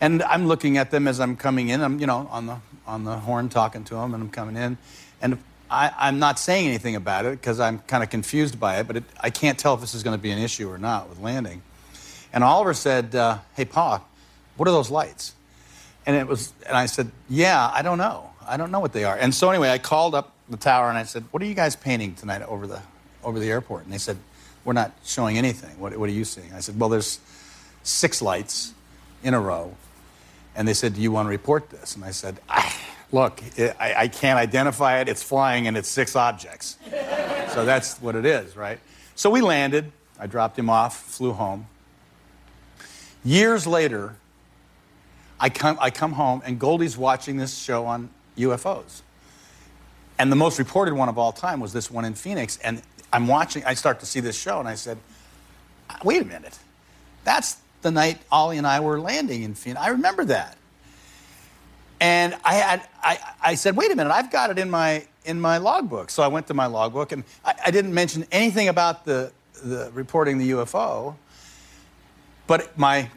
And I'm looking at them as I'm coming in. I'm you know on the on the horn talking to them, and I'm coming in, and I, I'm not saying anything about it because I'm kind of confused by it. But it, I can't tell if this is going to be an issue or not with landing. And Oliver said, uh, "Hey, Pa, what are those lights?" And it was, and I said, "Yeah, I don't know. I don't know what they are." And so anyway, I called up the tower and I said, "What are you guys painting tonight over the over the airport?" And they said, "We're not showing anything. What, what are you seeing?" I said, "Well, there's six lights in a row." And they said, "Do you want to report this?" And I said, I, "Look, it, I, I can't identify it. It's flying and it's six objects. so that's what it is, right?" So we landed. I dropped him off, flew home. Years later, I come, I come home and Goldie's watching this show on UFOs. And the most reported one of all time was this one in Phoenix. And I'm watching, I start to see this show and I said, wait a minute. That's the night Ollie and I were landing in Phoenix. I remember that. And I had, I, I said, wait a minute, I've got it in my, in my logbook. So I went to my logbook and I, I didn't mention anything about the, the reporting the UFO, but my,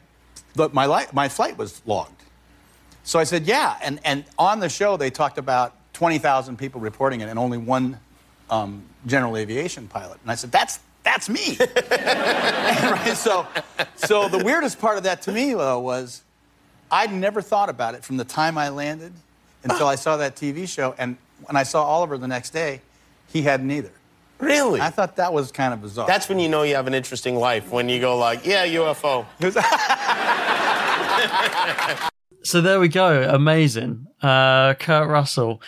the, my, li- my flight was logged. So I said, yeah. And, and on the show, they talked about 20,000 people reporting it and only one um, general aviation pilot. And I said, that's, that's me. [LAUGHS] right? So, so the weirdest part of that to me, though, was I'd never thought about it from the time I landed until I saw that TV show. And when I saw Oliver the next day, he hadn't either. Really? I thought that was kind of bizarre. That's when you know you have an interesting life. When you go like, yeah, UFO. [LAUGHS] [LAUGHS] So there we go. Amazing. Uh, Kurt Russell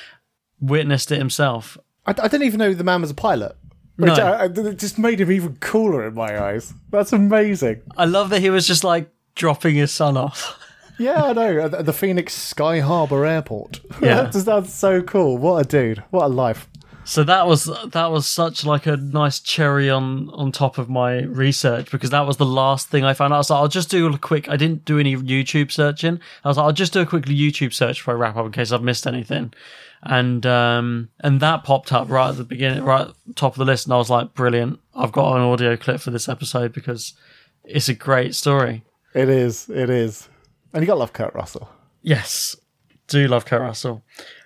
witnessed it himself. I, I didn't even know the man was a pilot. No. Which I, I- it just made him even cooler in my eyes. That's amazing. I love that he was just like dropping his son off. [LAUGHS] Yeah, I know. At the Phoenix Sky Harbor Airport. [LAUGHS] Yeah. that's, that's so cool. What a dude. What a life. So that was that was such like a nice cherry on on top of my research because that was the last thing I found out. I was like, I'll just do a quick. I didn't do any YouTube searching. I was like, I'll just do a quick YouTube search before I wrap up in case I've missed anything. And um and that popped up right at the beginning, right the top of the list, and I was like, brilliant! I've got an audio clip for this episode because it's a great story. It is. It is. And you got to love Kurt Russell. Yes, do love Kurt Russell.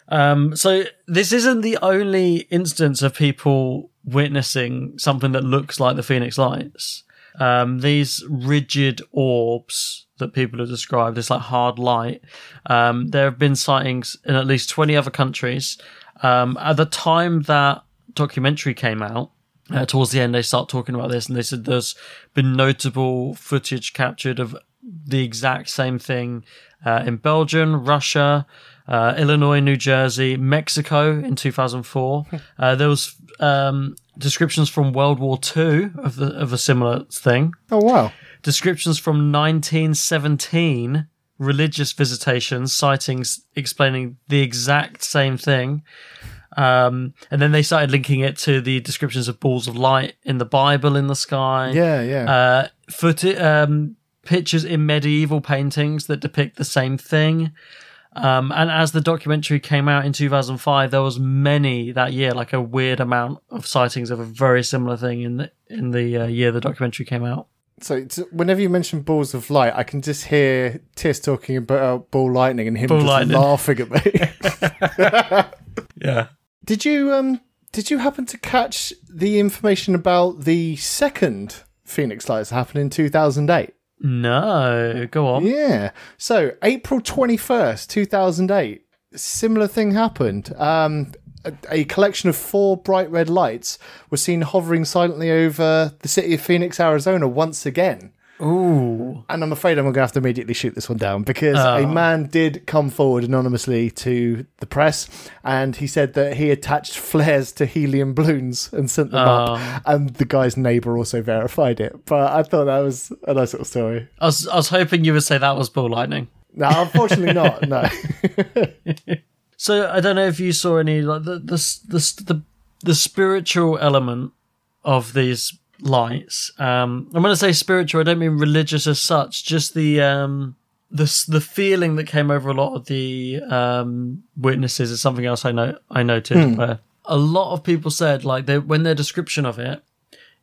Um, so this isn't the only instance of people witnessing something that looks like the Phoenix Lights. Um, these rigid orbs that people have described, this like hard light. Um, there have been sightings in at least 20 other countries. Um, at the time that documentary came out, uh, towards the end, they start talking about this, and they said there's been notable footage captured of the exact same thing uh, in Belgium, Russia, uh, Illinois, New Jersey, Mexico in 2004. [LAUGHS] Uh, there was um, descriptions from World War II of, the, of a similar thing. Oh, wow. Descriptions from 1917, religious visitations, sightings explaining the exact same thing. Um, and then they started linking it to the descriptions of balls of light in the Bible in the sky. Yeah, yeah. Uh, foot, um, pictures in medieval paintings that depict the same thing. Um, and as the documentary came out in 2005, there was many that year, like a weird amount of sightings of a very similar thing in the in the uh, year the documentary came out. So it's, whenever you mention balls of light, I can just hear Tis talking about ball lightning and him Ball just lightning. laughing at me. [LAUGHS] Yeah. did you um did you happen to catch the information about the second Phoenix Lights that happened in 2008? No, go on. Yeah. So April 21st, 2008, similar thing happened. Um, a, a collection of four bright red lights were seen hovering silently over the city of Phoenix, Arizona once again. Ooh. And I'm afraid I'm going to have to immediately shoot this one down because a oh. man did come forward anonymously to the press and he said that he attached flares to helium balloons and sent them up. Oh. And the guy's neighbor also verified it. But I thought that was a nice little story. I was I was hoping you would say that was ball lightning. No, unfortunately [LAUGHS] not. No. So I don't know if you saw any like the the the the, the spiritual element of these lights. Um, I'm going to say spiritual. I don't mean religious as such. Just the um the the feeling that came over a lot of the um witnesses is something else I know I noted. Where a lot of people said like they when their description of it,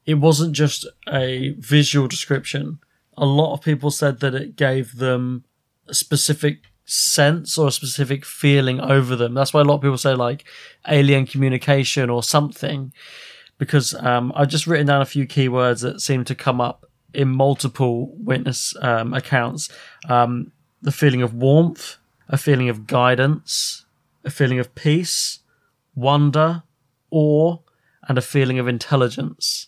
it wasn't just a visual description. A lot of people said that it gave them a specific sense or a specific feeling over them. That's why a lot of people say like alien communication or something. Because um, I've just written down a few keywords that seem to come up in multiple witness um, accounts. Um, the feeling of warmth, a feeling of guidance, a feeling of peace, wonder, awe, and a feeling of intelligence.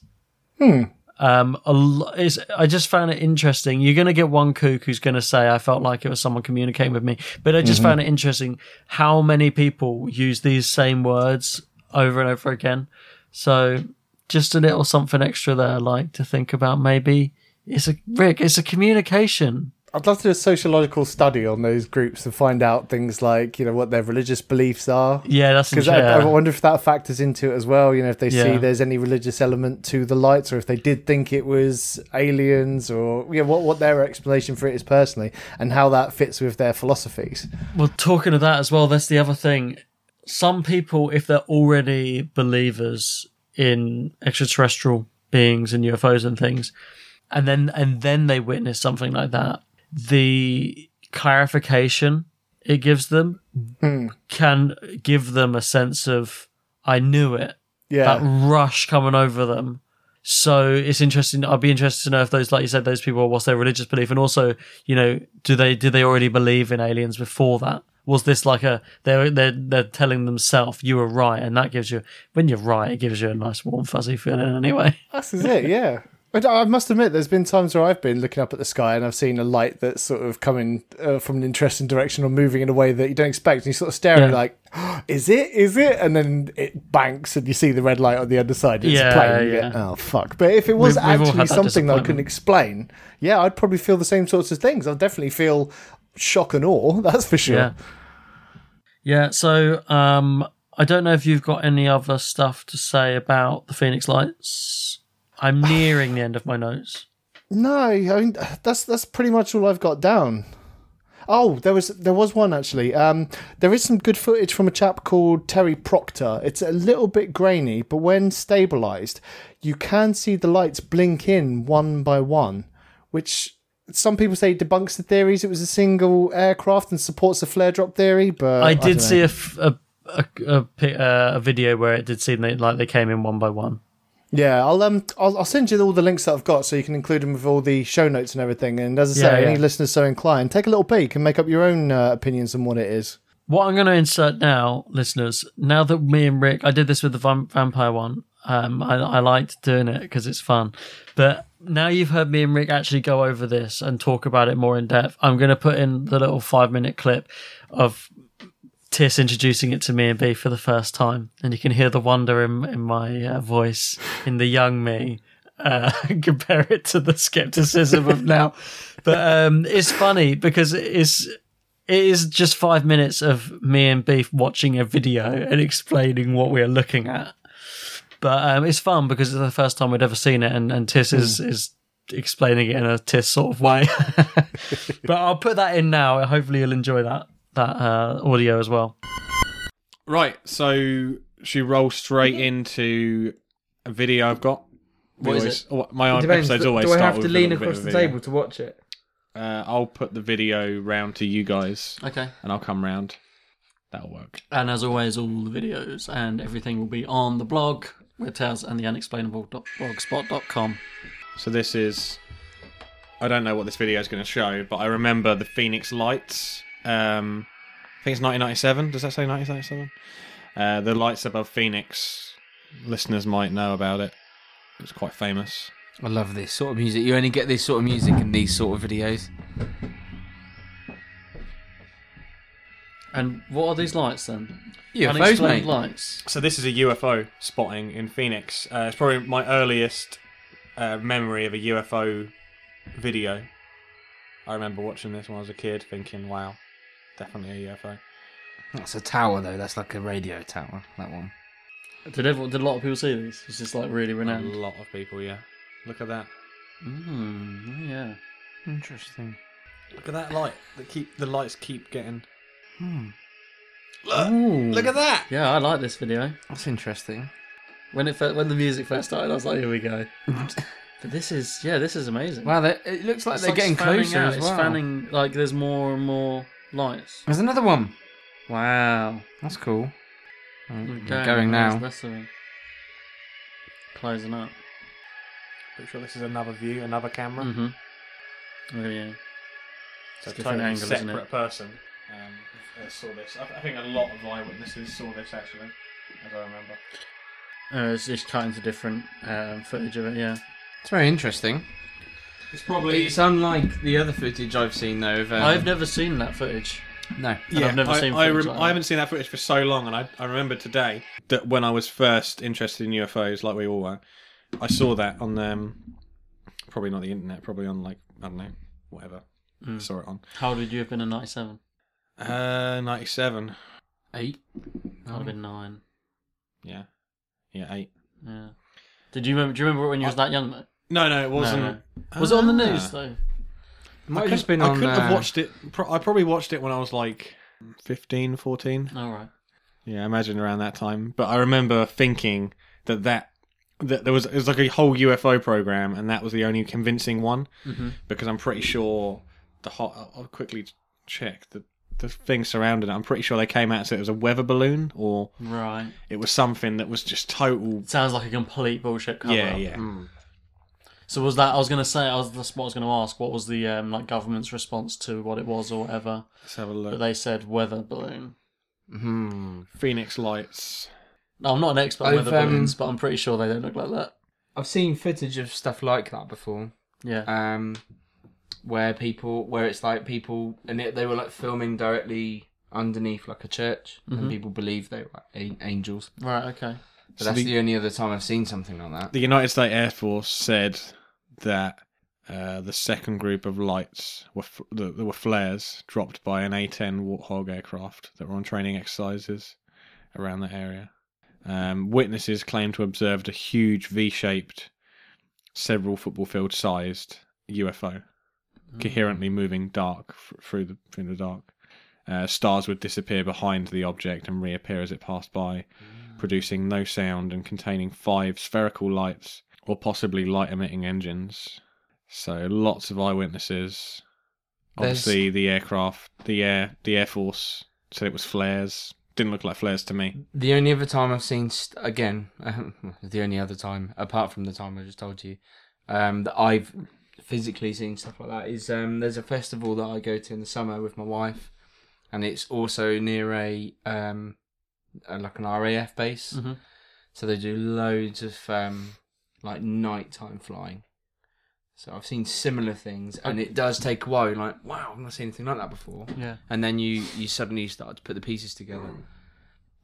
Um, a lo- I just found it interesting. You're going to get one kook who's going to say, I felt like it was someone communicating with me. But I just found it interesting how many people use these same words over and over again. So just a little something extra there, like to think about. Maybe it's a, Rick, it's a communication. I'd love to do a sociological study on those groups to find out things like, you know, what their religious beliefs are. Yeah, that's Because yeah. I, I wonder if that factors into it as well. You know, if they see there's any religious element to the lights, or if they did think it was aliens, or you know, what what their explanation for it is personally, and how that fits with their philosophies. Well, talking of that as well, that's the other thing. Some people, if they're already believers in extraterrestrial beings and UFOs and things, and then and then they witness something like that, the clarification it gives them hmm. can give them a sense of I knew it. Yeah, That rush coming over them. So it's interesting. I'd be interested to know if those, like you said, those people, what's their religious belief, and also, you know, do they do they already believe in aliens before that? Was this like a they're they're they're telling themselves you were right, and that gives you when you're right, it gives you a nice warm fuzzy feeling anyway. this is it. Yeah. But I must admit, there's been times where I've been looking up at the sky and I've seen a light that's sort of coming uh, from an interesting direction or moving in a way that you don't expect. And you sort of staring Yeah. like, [GASPS] is it? Is it? And then it banks and you see the red light on the other side. It's Yeah, plain. You yeah. oh, fuck. But if it was We've- we've actually that something that I couldn't explain, yeah, I'd probably feel the same sorts of things. I'd definitely feel shock and awe, [LAUGHS] that's for sure. Yeah. Yeah, so um I don't know if you've got any other stuff to say about the Phoenix Lights. I'm [SIGHS] nearing the end of my notes. No, I mean that's that's pretty much all I've got down. Oh, there was there was one actually. Um, there is some good footage from a chap called Terry Proctor. It's a little bit grainy, but when stabilized, you can see the lights blink in one by one, which some people say it debunks the theories it was a single aircraft and supports the flare drop theory. But I did know. see a, f- a, a, a, uh, a video where it did seem they, like they came in one by one. Yeah, I'll um, I'll, I'll send you all the links that I've got so you can include them with all the show notes and everything. And as I say, Yeah, any listeners so inclined, take a little peek and make up your own uh, opinions on what it is. What I'm going to insert now, listeners, now that me and Rick, I did this with the vam- vampire one. Um, I, I liked doing it because it's fun. But now you've heard me and Rick actually go over this and talk about it more in depth. I'm going to put in the little five minute clip of Tiss introducing it to me and B for the first time, and you can hear the wonder in in my uh, voice in the young me. Uh, [LAUGHS] compare it to the skepticism of now, but um, it's funny because it's it is just five minutes of me and Beef watching a video and explaining what we are looking at. But um, it's fun because it's the first time we'd ever seen it, and, and Tiss is, is explaining it in a Tiss sort of way. [LAUGHS] but I'll put that in now. Hopefully, you'll enjoy that. that uh, audio as well. Right, so she rolls straight into a video I've got. We What is always- it? oh, My own Depends. episodes Do always I have to lean across the table to watch it? Uh, I'll put the video round to you guys, Okay. and I'll come round. That'll work. And as always, all the videos and everything will be on the blog, with Tales and the Unexplainable.blogspot.com. So this is. I don't know what this video is going to show, but I remember the Phoenix Lights. Um, I think it's 1997. Does that say 1997? Uh, the lights above Phoenix. Listeners might know about it. It was quite famous. I love this sort of music. You only get this sort of music in these sort of videos. And what are these lights then? UFOs, Unexplained mate. lights. So this is a UFO spotting in Phoenix. Uh, it's probably my earliest uh, memory of a UFO video. I remember watching this when I was a kid, thinking, "Wow, definitely a UFO." That's a tower, though. That's like a radio tower. That one. Did everyone? Did a lot of people see these? It's just like really renowned. A renowned. lot of people, yeah. Look at that. Mm, yeah. Interesting. Look at that light. The keep the lights keep getting. Ooh, Look at that. Yeah, I like this video. That's interesting. When it fir- when the music first started, I was like, "Here we go." [LAUGHS] but this is yeah, this is amazing. Wow, it looks like It's they're like getting closer out. as It's fanning like there's more and more lights. There's another one. Wow. That's cool. We're Mm, going, going now. That's closing up. Pretty sure this is another view, another camera. Mm-hmm. Oh yeah. So It's a different totally angle, isn't separate it? person um, uh, saw this. I, I think a lot of eyewitnesses saw this actually, as I remember. Uh, it's just cut into different um, footage of it. Yeah. It's very interesting. It's probably It's unlike the other footage I've seen, though. Of, um, I've never seen that footage. no. and I've never I, seen I, footage rem- like I that. haven't seen that footage for so long, and I, I remember today that when I was first interested in UFOs, like we all were, I saw that on um, probably not the internet, probably on like I don't know, whatever. Mm. I saw it on How old would you have been in '97? Uh, ninety seven. Eight. I'd have been nine. Yeah, yeah, eight. Yeah. Did you remember? Do you remember when you was that young though? No, no, it wasn't. no. Was it on the Ah. news though? Might I have couldn't- been I on. couldn't have uh, watched it. Pro- I probably watched it when I was like 15, 14. All right. Yeah, I imagine around that time. But I remember thinking that that that there was it was like a whole UFO program, and that was the only convincing one Mm-hmm. because I'm pretty sure the hot. I'll- I'll quickly check the the thing surrounding it. I'm pretty sure they came out and said it was a weather balloon or Right. it was something that was just total. Sounds like a complete bullshit cover. Yeah, yeah. So was that? I was going to say. I was. That's what I was going to ask. What was the um, like government's response to what it was or whatever? Let's have a But look. they said weather balloon. hmm. Phoenix Lights. No, I'm not an expert on I've, weather balloons, um, but I'm pretty sure they don't look like that. I've seen footage of stuff like that before. Yeah. Um, where people, where it's like people, and it, they were like filming directly underneath like a church, and people believe they were like angels. right. Okay. But So that's the- the, only other time I've seen something like that. The United States Air Force said that uh, the second group of lights were f- that were flares dropped by an A-10 Warthog aircraft that were on training exercises around that area. Um, witnesses claim to have observed a huge V-shaped, several football field sized UFO coherently moving dark f- through the through the dark. Uh, stars would disappear behind the object and reappear as it passed by, producing no sound and containing five spherical lights or possibly light emitting engines. So lots of eyewitnesses. There's- Obviously, the aircraft, the air, the air force said it was flares. Didn't look like flares to me. The only other time I've seen, st- again, [LAUGHS] the only other time, apart from the time I just told you, um, that I've physically seeing stuff like that is um, there's a festival that I go to in the summer with my wife, and it's also near a, um, a like an RAF base. Mhm. So they do loads of um, like nighttime flying. So I've seen similar things, and it does take a while. You're like, wow, I've not seen anything like that before Yeah. and then you you suddenly start to put the pieces together.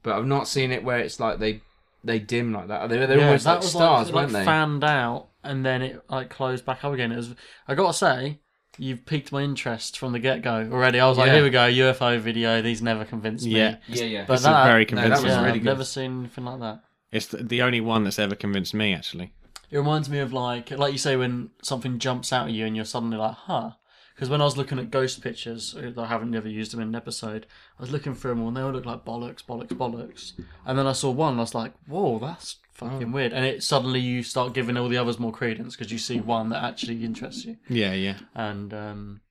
But I've not seen it where it's like they they dim like that. They they're yeah, almost that like stars, like, weren't like they? fanned out and then it like closed back up again. It was. I gotta say, you've piqued my interest from the get go already. I was like, Yeah. here we go, UFO video. These never convinced me. Yeah. yeah, yeah. But It's that, very no, that convincing. was yeah, really I've good. never seen anything like that. It's the, the only one that's ever convinced me, actually. It reminds me of like, like you say, when something jumps out at you and you're suddenly like, huh. Because when I was looking at ghost pictures, I haven't never used them in an episode. I was looking through them all, and they all look like bollocks, bollocks, bollocks. And then I saw one, and I was like, "Whoa, that's fucking weird." And it suddenly you start giving all the others more credence because you see one that actually interests you. Yeah, yeah, And um,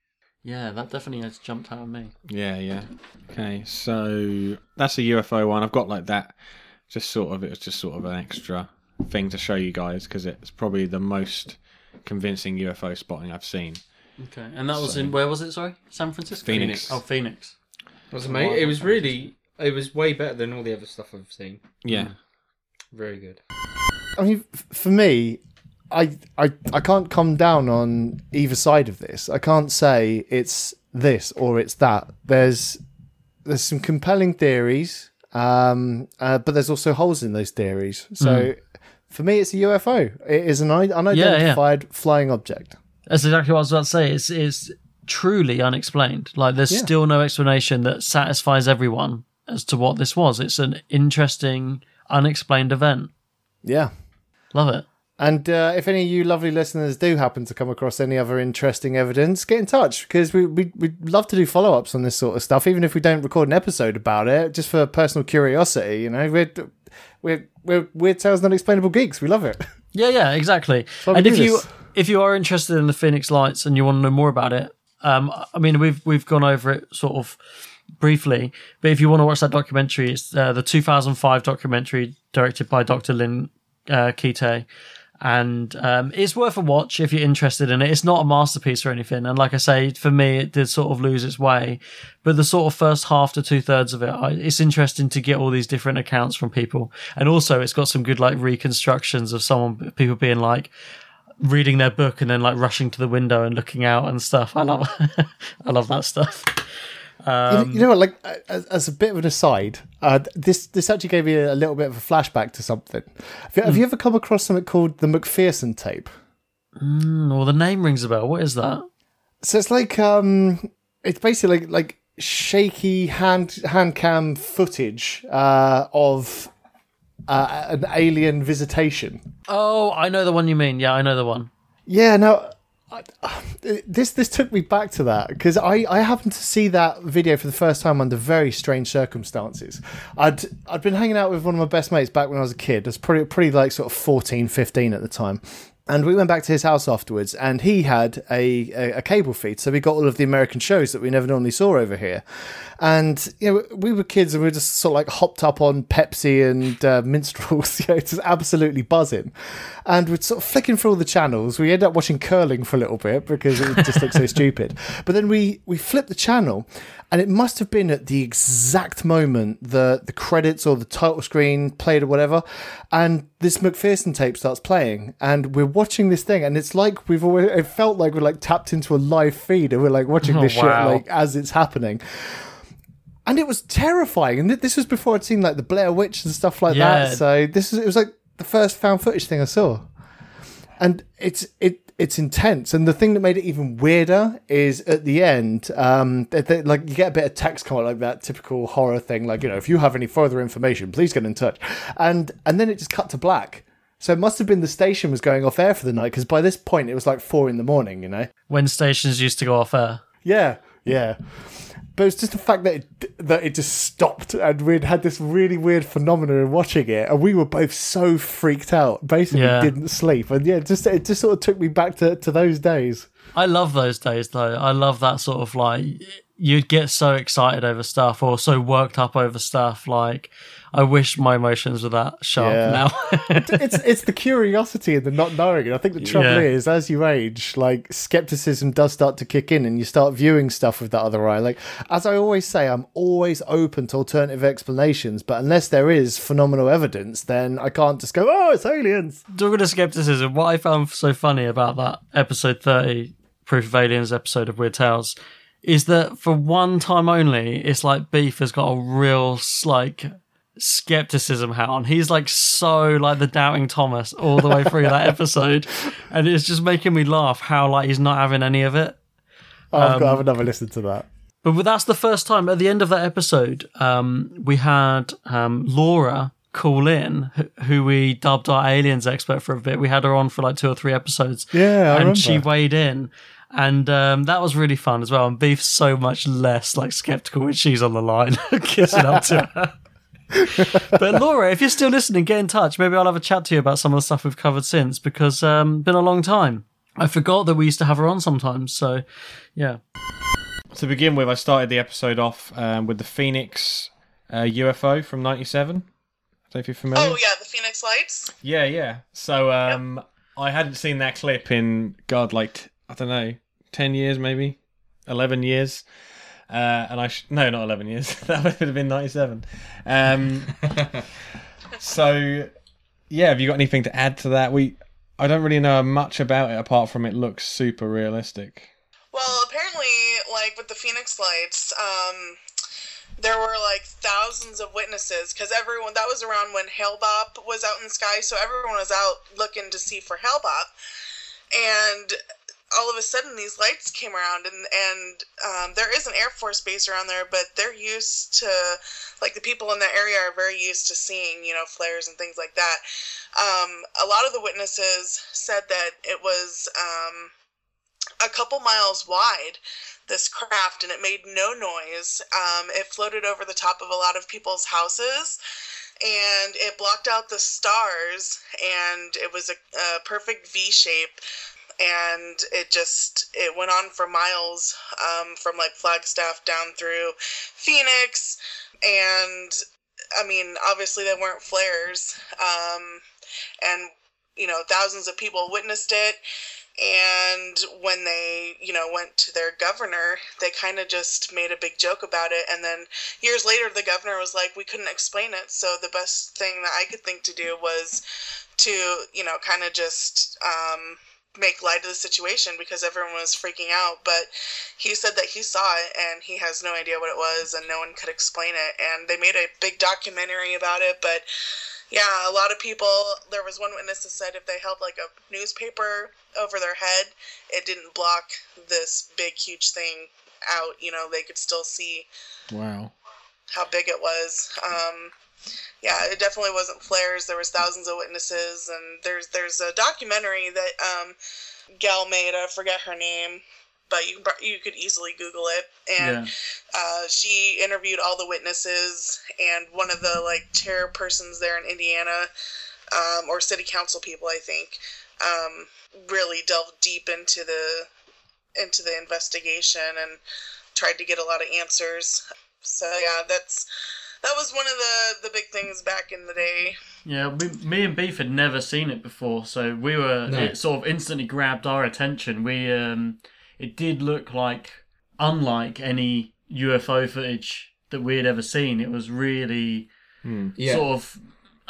yeah, that definitely has jumped out at me. yeah, yeah. Okay, so that's a UFO one. I've got like that. Just sort of, it was just sort of an extra thing to show you guys because it's probably the most convincing UFO spotting I've seen. Okay, and that was in where was it? Sorry, San Francisco. Phoenix. Oh, Phoenix. It was amazing. It was really. It was way better than all the other stuff I've seen. Yeah, Very good. I mean, for me, I, I I can't come down on either side of this. I can't say it's this or it's that. There's there's some compelling theories, um, uh, but there's also holes in those theories. So for me, it's a UFO. It is an un- unidentified flying object. That's exactly what I was about to say. It's it's truly unexplained. Like there's Yeah. still no explanation that satisfies everyone as to what this was. It's an interesting, unexplained event. Yeah. Love it. And uh, if any of you lovely listeners do happen to come across any other interesting evidence, get in touch because we, we, we'd love to do follow ups on this sort of stuff, even if we don't record an episode about it, just for personal curiosity. You know, we're, we're, we're Weird Tales Not Explainable Geeks. We love it. [LAUGHS] Yeah, yeah, exactly. And if you this. If you are interested in the Phoenix Lights and you want to know more about it, um, I mean we've we've gone over it sort of briefly, but if you want to watch that documentary, it's uh, the 2005 documentary directed by Dr. Lynne uh, Kitei. And um, it's worth a watch if you're interested in it. It's not a masterpiece or anything. And like I say, for me, it did sort of lose its way. But the sort of first half to two thirds of it, I, it's interesting to get all these different accounts from people. And also, it's got some good like reconstructions of someone, people being like, reading their book and then like rushing to the window and looking out and stuff. I love, [LAUGHS] I love that stuff. You- Um, you know what? Like as, as a bit of an aside, uh, this this actually gave me a, little bit of a flashback to something. Have you, have Hmm. you ever come across something called the McPherson tape? Mm, well, the name rings a bell. What is that? So it's like um, it's basically like, like shaky hand hand cam footage uh, of uh, an alien visitation. Oh, I know the one you mean. Yeah, I know the one. Yeah, no. I- This this took me back to that because I, I happened to see that video for the first time under very strange circumstances. I'd I'd been hanging out with one of my best mates back when I was a kid. I was pretty pretty like sort of 14, 15 at the time. And we went back to his house afterwards, and he had a, a, a cable feed, so we got all of the American shows that we never normally saw over here. And you know, we were kids, and we were just sort of like hopped up on Pepsi and uh, [LAUGHS] minstrels, you know, just absolutely buzzing. And we're sort of flicking through all the channels. We end up watching curling for a little bit because it just looked so [LAUGHS] stupid. But then we we flipped the channel, and it must have been at the exact moment the the credits or the title screen played or whatever, and this McPherson tape starts playing, and we're watching this thing, and it's like we've always it felt like we're like tapped into a live feed, and we're like watching [LAUGHS] Oh, this shit like as it's happening. And it was terrifying, and this was before I'd seen like the Blair Witch and stuff like Yeah. that. So this is it was like the first found footage thing I saw and it's it it's intense. And the thing that made it even weirder is at the end um that they, like you get a bit of text comment like that typical horror thing like you know if you have any further information please get in touch. And and then it just cut to black. So it must have been the station was going off air for the night because by this point it was like four in the morning you know? When stations used to go off air. yeah yeah but it's just the fact that it, that it just stopped and we'd had this really weird phenomenon of watching it and we were both so freaked out basically Yeah. didn't sleep and yeah just it just sort of took me back to, to those days I love those days though. I love that sort of like you'd get so excited over stuff or so worked up over stuff. Like I wish my emotions were that sharp Yeah. now. it's [LAUGHS] it's the curiosity and the not knowing and i think the trouble Yeah. is as you age like skepticism does start to kick in and you start viewing stuff with that other eye like as i always say i'm always open to alternative explanations but unless there is phenomenal evidence then i can't just go oh it's aliens Talking to skepticism, what I found so funny about that episode 30, Proof of Aliens episode of Weird Tales, is that for one time only, it's like Beef has got a real, like, skepticism hat on. He's like so like the doubting Thomas all the way through that [LAUGHS] episode. And it's just making me laugh how like he's not having any of it. oh, I've got to Um, have another listen to that But that's the first time at the end of that episode, um, we had um, Laura call in, who we dubbed our aliens expert for a bit. We had her on for like two or three episodes. Yeah, I and she weighed in. And um, that was really fun as well. And Beef's so much less like skeptical when she's on the line, [LAUGHS] kissing up to her. [LAUGHS] but Laura, if you're still listening, get in touch. Maybe I'll have a chat to you about some of the stuff we've covered since because um, been a long time. I forgot that we used to have her on sometimes. So, yeah. To begin with, I started the episode off um, with the Phoenix uh, UFO from '97. I don't know if you're familiar. Oh yeah, the Phoenix Lights. Yeah, yeah. So um, I hadn't seen that clip in God, like t- I don't know, ten years maybe, eleven years. Uh, and I sh- no, not eleven years. [LAUGHS] that would have been ninety-seven. Um, [LAUGHS] so yeah, have you got anything to add to that? We I don't really know much about it apart from it looks super realistic. Well, apparently, like with the Phoenix Lights, um, there were like thousands of witnesses because everyone that was around when Hale-Bopp was out in the sky, so everyone was out looking to see for Hale-Bopp, and all of a sudden these lights came around and and um, there is an air force base around there but they're used to like the people in that area are very used to seeing you know flares and things like that. Um, a lot of the witnesses said that it was um, a couple miles wide this craft and it made no noise. Um, it floated over the top of a lot of people's houses and it blocked out the stars and it was a, a perfect v shape and it just it went on for miles um, from like flagstaff down through phoenix. And i mean obviously they weren't flares um, and you know thousands of people witnessed it. And when they you know went to their governor they kind of just made a big joke about it. And then years later the governor was like we couldn't explain it. So the best thing that i could think to do was to you know kind of just um, make light of the situation because everyone was freaking out but he said that he saw it and he has no idea what it was and no one could explain it and they made a big documentary about it but yeah, a lot of people. There was one witness that said if they held like a newspaper over their head, it didn't block this big, huge thing out. You know, they could still see Wow. how big it was. Um, yeah, it definitely wasn't flares. There was thousands of witnesses, and there's there's a documentary that um, Gal made. I forget her name, but you you could easily Google it. And Yeah. uh, she interviewed all the witnesses, and one of the like chairpersons there in Indiana, um, or city council people, I think, um, really delved deep into the into the investigation and tried to get a lot of answers. So yeah, that's that was one of the the big things back in the day. Yeah, we, me and Beef had never seen it before, so we were No. it sort of instantly grabbed our attention. We um, it did look like unlike any UFO footage that we had ever seen. It was really Yeah. sort of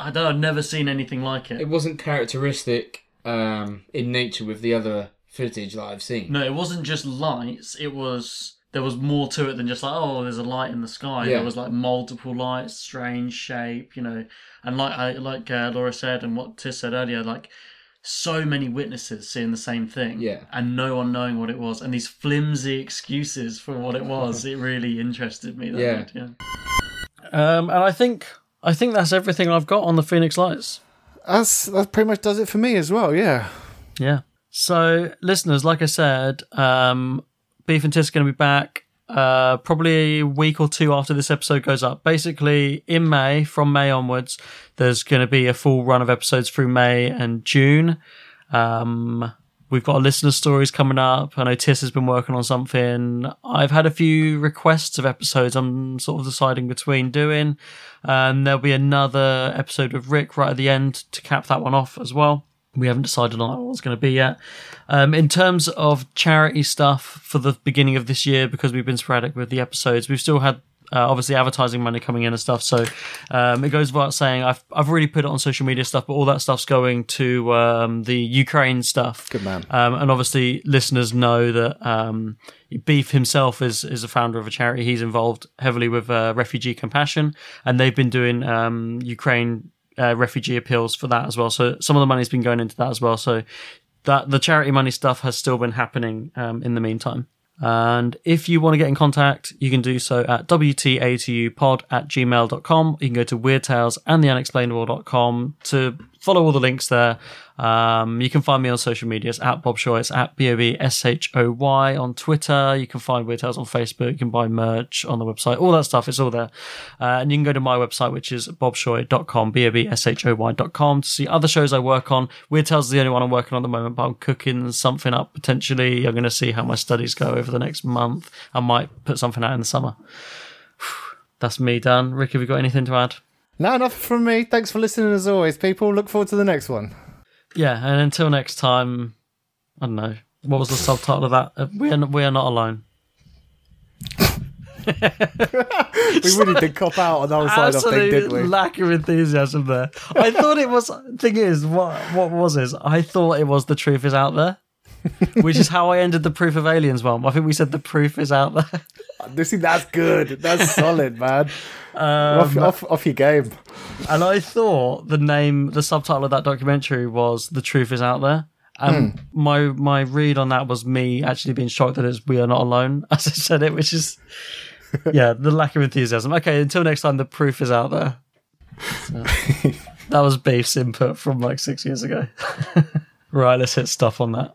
I don't know, I've never seen anything like it. It wasn't characteristic um, in nature with the other footage that I've seen. No, it wasn't just lights. It was there was more to it than just like oh, there's a light in the sky. Yeah. There was like multiple lights, strange shape, you know, and like I like uh, Laura said and what Tis said earlier, like so many witnesses seeing the same thing, Yeah. and no one knowing what it was, and these flimsy excuses for what it was. it really interested me. That Yeah. did, yeah. Um, and I think I think that's everything I've got on the Phoenix Lights. That's that pretty much does it for me as well. Yeah. Yeah. So, listeners, like I said, um, Beef and Tis are going to be back uh, probably a week or two after this episode goes up. Basically, in May, from May onwards, there's going to be a full run of episodes through May and June. Um, we've got listener stories coming up. I know Tis has been working on something. I've had a few requests of episodes I'm sort of deciding between doing. Um, there'll be another episode with Rick right at the end to cap that one off as well. We haven't decided on what it's going to be yet. Um, in terms of charity stuff for the beginning of this year, because we've been sporadic with the episodes, we've still had uh, obviously advertising money coming in and stuff. So um, it goes without saying, I've I've already put it on social media stuff, but all that stuff's going to um, the Ukraine stuff. Good man. Um, and obviously, listeners know that um, Beef himself is is a founder of a charity. He's involved heavily with uh, Refugee Compassion, and they've been doing um, Ukraine uh, refugee appeals for that as well. So some of the money's been going into that as well. So that the charity money stuff has still been happening um, in the meantime. And if you want to get in contact, you can do so at WTATUpod at gmail.com. You can go to Weird Tales and the unexplainable.com to follow all the links there. Um, you can find me on social medias at Bob Shoy. It's at B O B S H O Y on Twitter. You can find Weird Tales on Facebook. You can buy merch on the website. All that stuff is all there. Uh, and you can go to my website, which is bobshoy.com, B O B S H O Y.com to see other shows I work on. Weird Tales is the only one I'm working on at the moment, but I'm cooking something up potentially. I'm going to see how my studies go over the next month. I might put something out in the summer. That's me done. Rick, have you got anything to add? No, nothing from me. Thanks for listening as always, people. Look forward to the next one. Yeah, and until next time, I don't know. What was the subtitle of that? Uh, We are, we are not alone. [LAUGHS] We really did cop out on our side of thing, didn't we? lack of enthusiasm there. I thought it was. Thing is, what what was it? I thought it was the truth is out there, [LAUGHS] which is how I ended the proof of aliens one. I think we said the proof is out there. [LAUGHS] This that's good. That's solid, man. Um, off, off, off your game. And I thought the name, the subtitle of that documentary was "The Truth Is Out There." And my my read on that was me actually being shocked that it's "We Are Not Alone" [LAUGHS] as I said it, which is yeah, the lack of enthusiasm. Okay, until next time, the proof is out there. So, that was Beef's input from like six years ago. right, let's hit stuff on that.